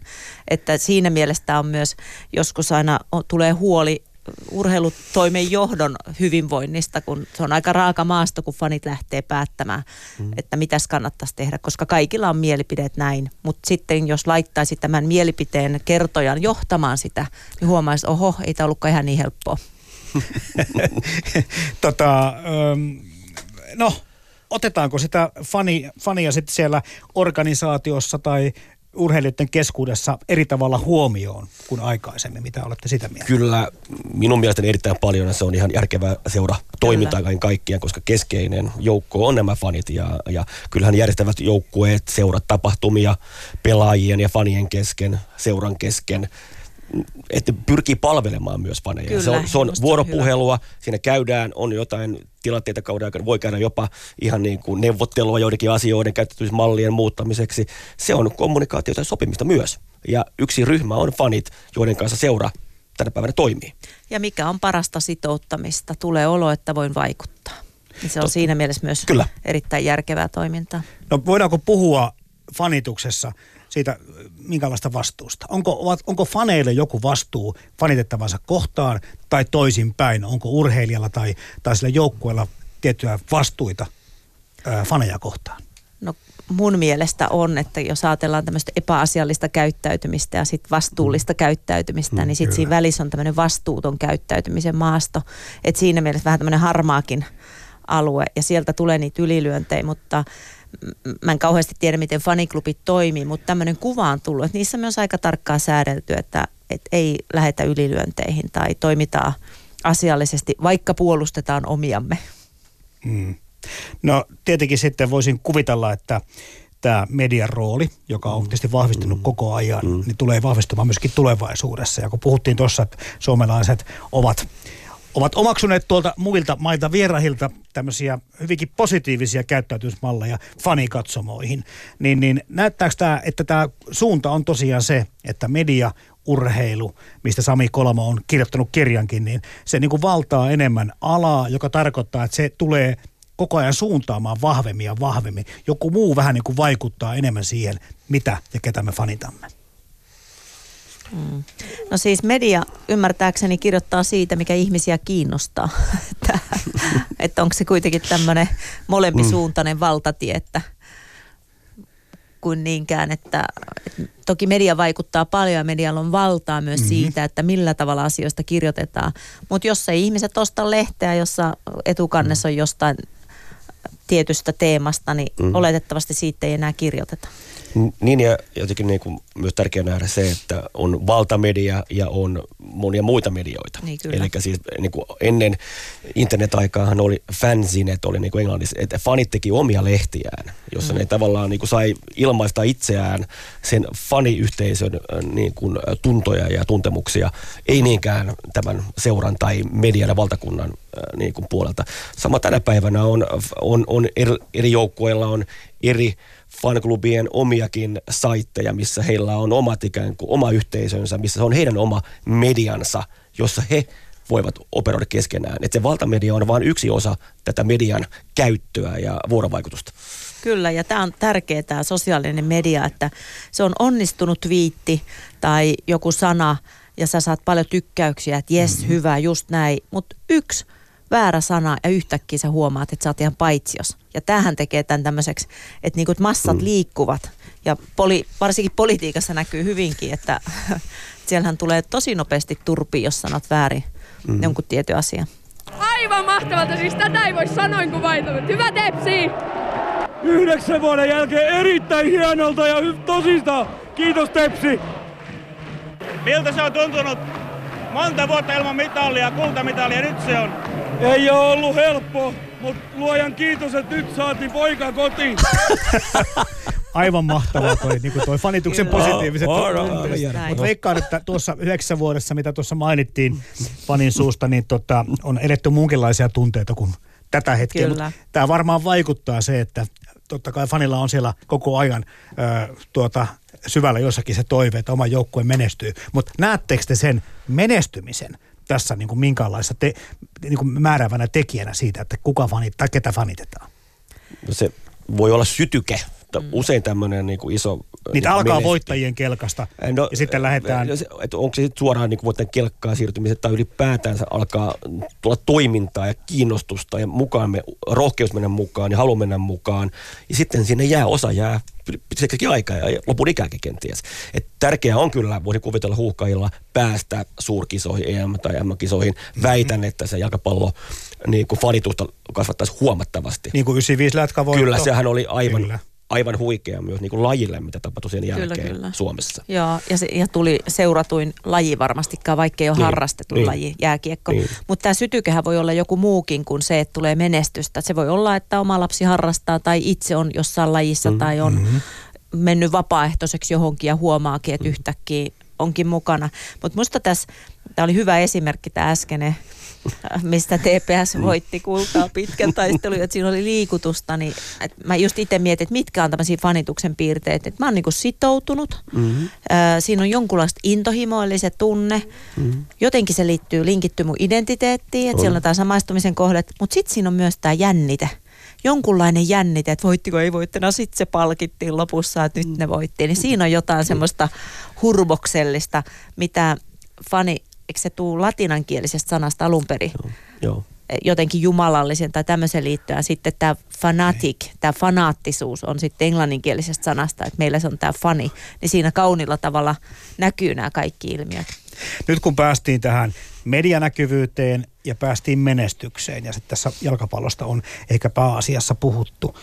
Että siinä mielessä on myös joskus aina tulee huoli urheilutoimen johdon hyvinvoinnista, kun se on aika raaka maasto, kun fanit lähtee päättämään, mm. että mitäs kannattaisi tehdä, koska kaikilla on mielipideet näin. Mutta sitten jos laittaisi tämän mielipiteen kertojan johtamaan sitä, niin huomaisi, oho, ei tämä ollutkaan ihan niin helppoa. tota, no, otetaanko sitä fani, fania sitten siellä organisaatiossa tai urheilijoiden keskuudessa eri tavalla huomioon kuin aikaisemmin. Mitä olette sitä mieltä? Kyllä, minun mielestäni erittäin paljon ja se on ihan järkevää seura toimintaa kaiken kaikkiaan, koska keskeinen joukko on nämä fanit ja, ja kyllähän järjestävät joukkueet, seurat tapahtumia pelaajien ja fanien kesken, seuran kesken että pyrkii palvelemaan myös faneja. Kyllä, se on, se on vuoropuhelua, hyvä. siinä käydään, on jotain tilanteita kauden aikana, voi käydä jopa ihan niin kuin neuvottelua joidenkin asioiden käytettävyysmallien muuttamiseksi. Se on kommunikaatiota ja sopimista myös. Ja yksi ryhmä on fanit, joiden kanssa seura tänä päivänä toimii. Ja mikä on parasta sitouttamista? Tulee olo, että voin vaikuttaa. Ja se on Totta. siinä mielessä myös Kyllä. erittäin järkevää toimintaa. No voidaanko puhua fanituksessa siitä minkälaista vastuusta? Onko, onko faneille joku vastuu fanitettavansa kohtaan tai toisinpäin? Onko urheilijalla tai, tai sillä joukkueella tiettyjä vastuita ää, faneja kohtaan? No mun mielestä on, että jos ajatellaan tämmöistä epäasiallista käyttäytymistä ja sitten vastuullista mm. käyttäytymistä, mm, niin sitten siinä välissä on tämmöinen vastuuton käyttäytymisen maasto. Että siinä mielessä vähän tämmöinen harmaakin alue ja sieltä tulee niitä ylilyöntejä, mutta mä en kauheasti tiedä, miten faniklubit toimii, mutta tämmöinen kuva on tullut, että niissä on myös aika tarkkaa säädelty, että, että ei lähetä ylilyönteihin tai toimitaan asiallisesti, vaikka puolustetaan omiamme. Mm. No tietenkin sitten voisin kuvitella, että tämä median rooli, joka on tietysti vahvistunut mm. koko ajan, mm. niin tulee vahvistumaan myöskin tulevaisuudessa. Ja kun puhuttiin tuossa, että suomalaiset ovat ovat omaksuneet tuolta muilta mailta vierahilta tämmöisiä hyvinkin positiivisia käyttäytymismalleja fanikatsomoihin, niin, niin näyttääkö tämä, että tämä suunta on tosiaan se, että media, urheilu, mistä Sami Kolmo on kirjoittanut kirjankin, niin se niin kuin valtaa enemmän alaa, joka tarkoittaa, että se tulee koko ajan suuntaamaan vahvemmin ja vahvemmin. Joku muu vähän niin kuin vaikuttaa enemmän siihen, mitä ja ketä me fanitamme. Mm. No siis media ymmärtääkseni kirjoittaa siitä, mikä ihmisiä kiinnostaa. että, että onko se kuitenkin tämmöinen molempisuuntainen mm. valtatie, että kuin niinkään, että, että toki media vaikuttaa paljon ja medialla on valtaa myös mm-hmm. siitä, että millä tavalla asioista kirjoitetaan. Mutta jos ei ihmiset osta lehteä, jossa etukannessa on jostain tietystä teemasta, niin mm. oletettavasti siitä ei enää kirjoiteta. Niin ja jotenkin niin kuin myös tärkeää nähdä se, että on valtamedia ja on monia muita medioita. Niin Eli siis niin kuin ennen internet-aikaahan oli fanzinet, oli niin kuin englannissa, että fanit teki omia lehtiään, jossa mm. ne tavallaan niin kuin sai ilmaista itseään sen faniyhteisön niin kuin tuntoja ja tuntemuksia, ei niinkään tämän seuran tai median ja valtakunnan niin kuin puolelta. Sama tänä päivänä on, on, on eri, eri joukkueilla on eri fanklubien omiakin saitteja, missä heillä on omat ikään kuin oma yhteisönsä, missä se on heidän oma mediansa, jossa he voivat operoida keskenään. Että se valtamedia on vain yksi osa tätä median käyttöä ja vuorovaikutusta. Kyllä, ja tämä on tärkeää, tämä sosiaalinen media, että se on onnistunut viitti tai joku sana, ja sä saat paljon tykkäyksiä, että jes, mm-hmm. hyvä, just näin. Mutta yksi väärä sana ja yhtäkkiä sä huomaat, että sä oot ihan paitsios. Ja tämähän tekee tämän tämmöiseksi, että niinku massat mm. liikkuvat. Ja poli, varsinkin politiikassa näkyy hyvinkin, että siellähän tulee tosi nopeasti turpi, jos sanot väärin mm. jonkun tietyn asian. Aivan mahtavalta, siis tätä ei voi sanoin kuvata. Hyvä Tepsi! Yhdeksän vuoden jälkeen erittäin hienolta ja tosista. Kiitos Tepsi! Miltä se on tuntunut monta vuotta ilman mitalia, kultamitalia, nyt se on ei ole ollut helppo, mutta luojan kiitos, että nyt saatiin poika kotiin. Aivan mahtavaa toi, niin kuin toi fanituksen Kyllä. positiiviset Mutta veikkaan, että tuossa yhdeksässä vuodessa, mitä tuossa mainittiin fanin suusta, niin tota, on eletty muunkinlaisia tunteita kuin tätä hetkeä. Mutta tämä varmaan vaikuttaa se, että totta kai fanilla on siellä koko ajan ö, tuota, syvällä jossakin se toive, että oma joukkue menestyy. Mutta näettekö te sen menestymisen – tässä niin kuin minkäänlaisessa te, niin kuin määräävänä tekijänä siitä, että kuka fanit, tai ketä fanitetaan? No se voi olla sytyke. Mm. Usein tämmöinen niin kuin iso... Niitä niin alkaa voittajien kelkasta no, ja sitten lähdetään... No, että onko se sitten suoraan niin voittajien kelkkaan siirtymiset tai ylipäätään alkaa tulla toimintaa ja kiinnostusta ja mukaan me, rohkeus mennä mukaan ja halu mennä mukaan. Ja sitten sinne jää, osa jää pitkäkin aikaa ja lopun ikäänkin kenties. Et tärkeää on kyllä, voisi kuvitella huuhkajilla päästä suurkisoihin, EM- tai M-kisoihin. Mm-hmm. Väitän, että se jalkapallo niin kuin fanitusta kasvattaisi huomattavasti. Niin kuin 95 lätkävoitto. Kyllä, sehän oli aivan, kyllä aivan huikea myös niin kuin lajille, mitä tapahtui sen jälkeen kyllä, kyllä. Suomessa. Joo, ja, se, ja tuli seuratuin laji varmastikaan, vaikka ei ole niin, harrastettu niin, laji, jääkiekko. Niin. Mutta tämä sytykehän voi olla joku muukin kuin se, että tulee menestystä. Se voi olla, että oma lapsi harrastaa tai itse on jossain lajissa mm, tai on mm-hmm. mennyt vapaaehtoiseksi johonkin ja huomaakin, että mm. yhtäkkiä onkin mukana. Mutta musta tässä, tämä oli hyvä esimerkki tämä äskeinen mistä TPS voitti kultaa pitkän taistelun, että siinä oli liikutusta, niin että mä just itse mietin, että mitkä on tämmöisiä fanituksen piirteet, että mä oon niinku sitoutunut, mm-hmm. siinä on jonkunlaista intohimoillisen tunne, mm-hmm. jotenkin se liittyy, linkittyy mun identiteettiin, että siellä on. tämä samaistumisen kohde, mutta sitten siinä on myös tämä jännite, jonkunlainen jännite, että voittiko ei voittina, sitten se palkittiin lopussa, että nyt ne voitti. Niin siinä on jotain semmoista hurboksellista, mitä fani eikö se tuu latinankielisestä sanasta alun perin? Joo. Joo. jotenkin jumalallisen tai tämmöisen liittyen. Sitten tämä fanatic, tämä fanaattisuus on sitten englanninkielisestä sanasta, että meillä se on tämä fani. Niin siinä kaunilla tavalla näkyy nämä kaikki ilmiöt. Nyt kun päästiin tähän medianäkyvyyteen ja päästiin menestykseen ja sitten tässä jalkapallosta on ehkä pääasiassa puhuttu.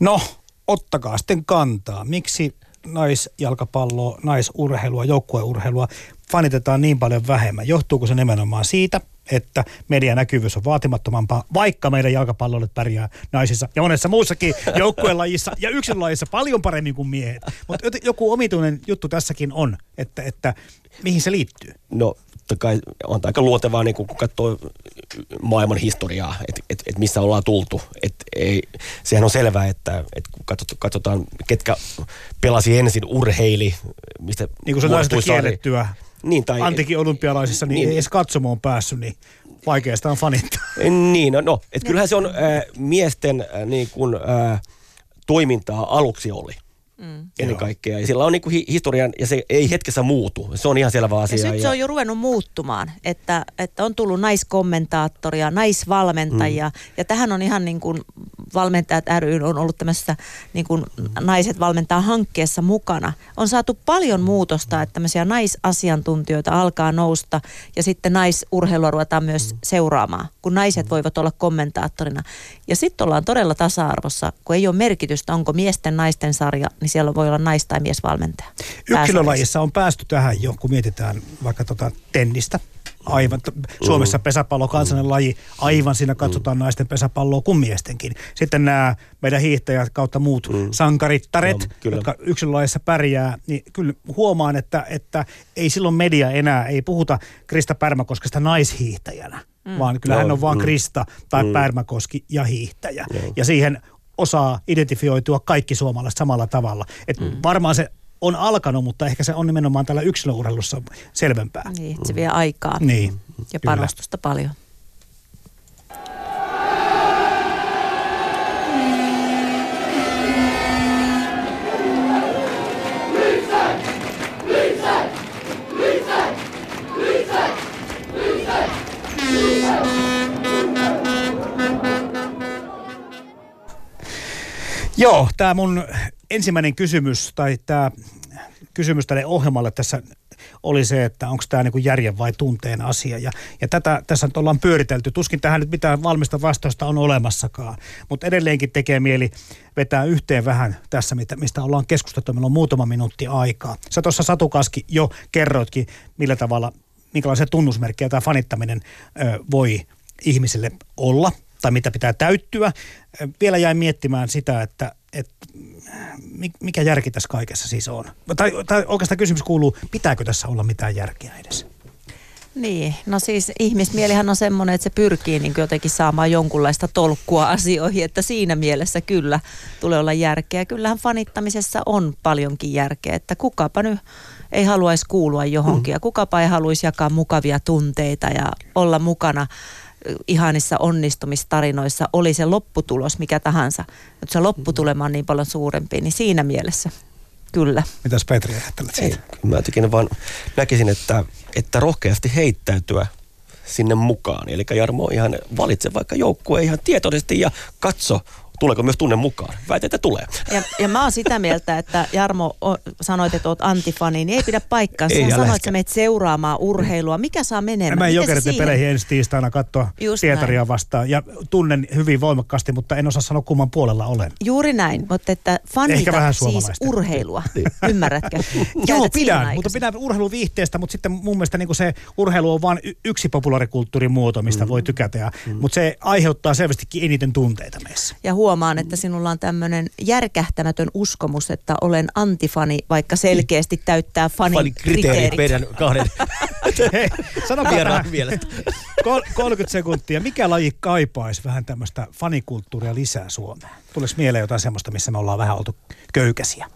No, ottakaa sitten kantaa. Miksi naisjalkapalloa, naisurheilua, joukkueurheilua fanitetaan niin paljon vähemmän? Johtuuko se nimenomaan siitä, että median näkyvyys on vaatimattomampaa, vaikka meidän jalkapallolle pärjää naisissa ja monessa muussakin joukkuelajissa ja yksilölajissa paljon paremmin kuin miehet. Mutta joku omituinen juttu tässäkin on, että, että mihin se liittyy? No kai on aika luotevaa, niin kun katsoo maailman historiaa, että et, et missä ollaan tultu. Et ei, sehän on selvää, että et kun katsotaan, katsotaan, ketkä pelasi ensin urheili, mistä Niin kuin se on kiellettyä niin, tai, antikin olympialaisissa, niin, niin ei edes katsomoon päässyt, niin vaikeasta on fanittaa. Niin, no, no että kyllähän se on äh, miesten äh, niin kuin, äh, toimintaa aluksi oli. Mm. ennen kaikkea. Ja sillä on niin kuin hi- historian, ja se ei hetkessä muutu. Se on ihan selvä asia. Ja nyt se on jo ruvennut muuttumaan, että, että on tullut naiskommentaattoria, naisvalmentajia, mm. ja tähän on ihan niin kuin valmentajat ry on ollut tämmöisessä niin kuin naiset valmentaa hankkeessa mukana. On saatu paljon muutosta, että tämmöisiä naisasiantuntijoita alkaa nousta, ja sitten naisurheilua ruvetaan myös seuraamaan, kun naiset voivat olla kommentaattorina. Ja sitten ollaan todella tasa-arvossa, kun ei ole merkitystä, onko miesten naisten sarja, niin siellä voi olla nais- tai miesvalmentaja. Yksilölajissa on päästy tähän jo, kun mietitään vaikka tota tennistä. Aivan. Suomessa mm. pesäpallo kansallinen laji. Aivan siinä katsotaan mm. naisten pesäpalloa kuin miestenkin. Sitten nämä meidän hiihtäjät kautta muut mm. sankarittaret, no, jotka yksilölajissa pärjää, niin kyllä huomaan, että, että ei silloin media enää, ei puhuta Krista Pärmäkoskesta naishiihtäjänä, mm. vaan kyllä no, hän on vaan mm. Krista tai mm. Pärmäkoski ja hiihtäjä. No. Ja siihen osaa identifioitua kaikki suomalaiset samalla tavalla. Et mm. Varmaan se on alkanut, mutta ehkä se on nimenomaan tällä yksilöurheilussa selvempää. Niin, se vie aikaa niin, ja panostusta kyllä. paljon. Joo, tämä mun ensimmäinen kysymys tai tämä kysymys tälle ohjelmalle tässä oli se, että onko tämä niinku järjen vai tunteen asia. Ja, ja tätä tässä nyt ollaan pyöritelty. Tuskin tähän nyt mitään valmista vastausta on olemassakaan. Mutta edelleenkin tekee mieli vetää yhteen vähän tässä, mistä ollaan keskusteltu. Meillä on muutama minuutti aikaa. Sä tuossa Satu Kaski jo kerroitkin, millä tavalla, minkälaisia tunnusmerkkejä tämä fanittaminen ö, voi ihmisille olla tai mitä pitää täyttyä. Vielä jäin miettimään sitä, että, että mikä järki tässä kaikessa siis on? Tai, tai oikeastaan kysymys kuuluu, pitääkö tässä olla mitään järkeä edes? Niin, no siis ihmismielihän on semmoinen, että se pyrkii niin jotenkin saamaan jonkunlaista tolkkua asioihin, että siinä mielessä kyllä tulee olla järkeä. Kyllähän fanittamisessa on paljonkin järkeä, että kukapa nyt ei haluaisi kuulua johonkin mm. ja kukapa ei haluaisi jakaa mukavia tunteita ja olla mukana ihanissa onnistumistarinoissa oli se lopputulos mikä tahansa, mutta se lopputulema on niin paljon suurempi, niin siinä mielessä kyllä. Mitäs Petri ajattelet siitä? Ei, mä jotenkin vaan näkisin, että, että rohkeasti heittäytyä sinne mukaan. Eli Jarmo ihan valitse vaikka joukkue ihan tietoisesti ja katso, tuleeko myös tunne mukaan? Väitän, että tulee. Ja, ja mä oon sitä mieltä, että Jarmo o, sanoit, että oot antifani, niin ei pidä paikkaa. Sä sanoit, että sä menet seuraamaan urheilua. Mikä saa menemään? Mä en jokeritten peleihin ensi tiistaina katsoa Just Pietaria näin. vastaan. Ja tunnen hyvin voimakkaasti, mutta en osaa sanoa kumman puolella olen. Juuri näin, mutta että fanita siis urheilua. Niin. Ymmärrätkö? Joo, pidän, mutta pidän urheiluviihteestä, mutta sitten mun mielestä niin se urheilu on vain yksi populaarikulttuurin muoto, mistä mm. voi tykätä. Ja, mm. Mutta se aiheuttaa selvästikin eniten tunteita meissä. Ja huomaan, että sinulla on tämmöinen järkähtämätön uskomus, että olen antifani, vaikka selkeästi täyttää fanin kriteerit. meidän kahden Hei, sano vielä. 30 sekuntia. Mikä laji kaipaisi vähän tämmöistä fanikulttuuria lisää Suomeen? Tulisi mieleen jotain semmoista, missä me ollaan vähän oltu köykäisiä?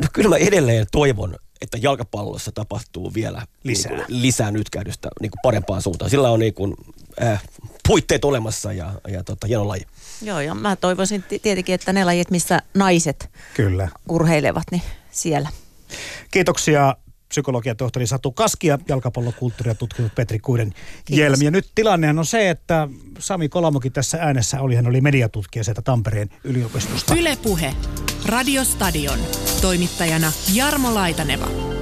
No kyllä mä edelleen toivon, että jalkapallossa tapahtuu vielä lisää, niin kuin, lisää nytkäydystä niin kuin parempaan suuntaan. Sillä on niin kuin, äh, puitteet olemassa ja, ja tota, hieno laji. Joo, ja mä toivoisin tietenkin, että ne lajit, missä naiset Kyllä. urheilevat, niin siellä. Kiitoksia psykologian tohtori Satu Kaski ja jalkapallokulttuuria tutkinut Petri Kuiden Jelmi. Ja nyt tilanne on se, että Sami Kolamokin tässä äänessä oli, hän oli mediatutkija sieltä Tampereen yliopistosta. Ylepuhe. Radiostadion. Toimittajana Jarmo Laitaneva.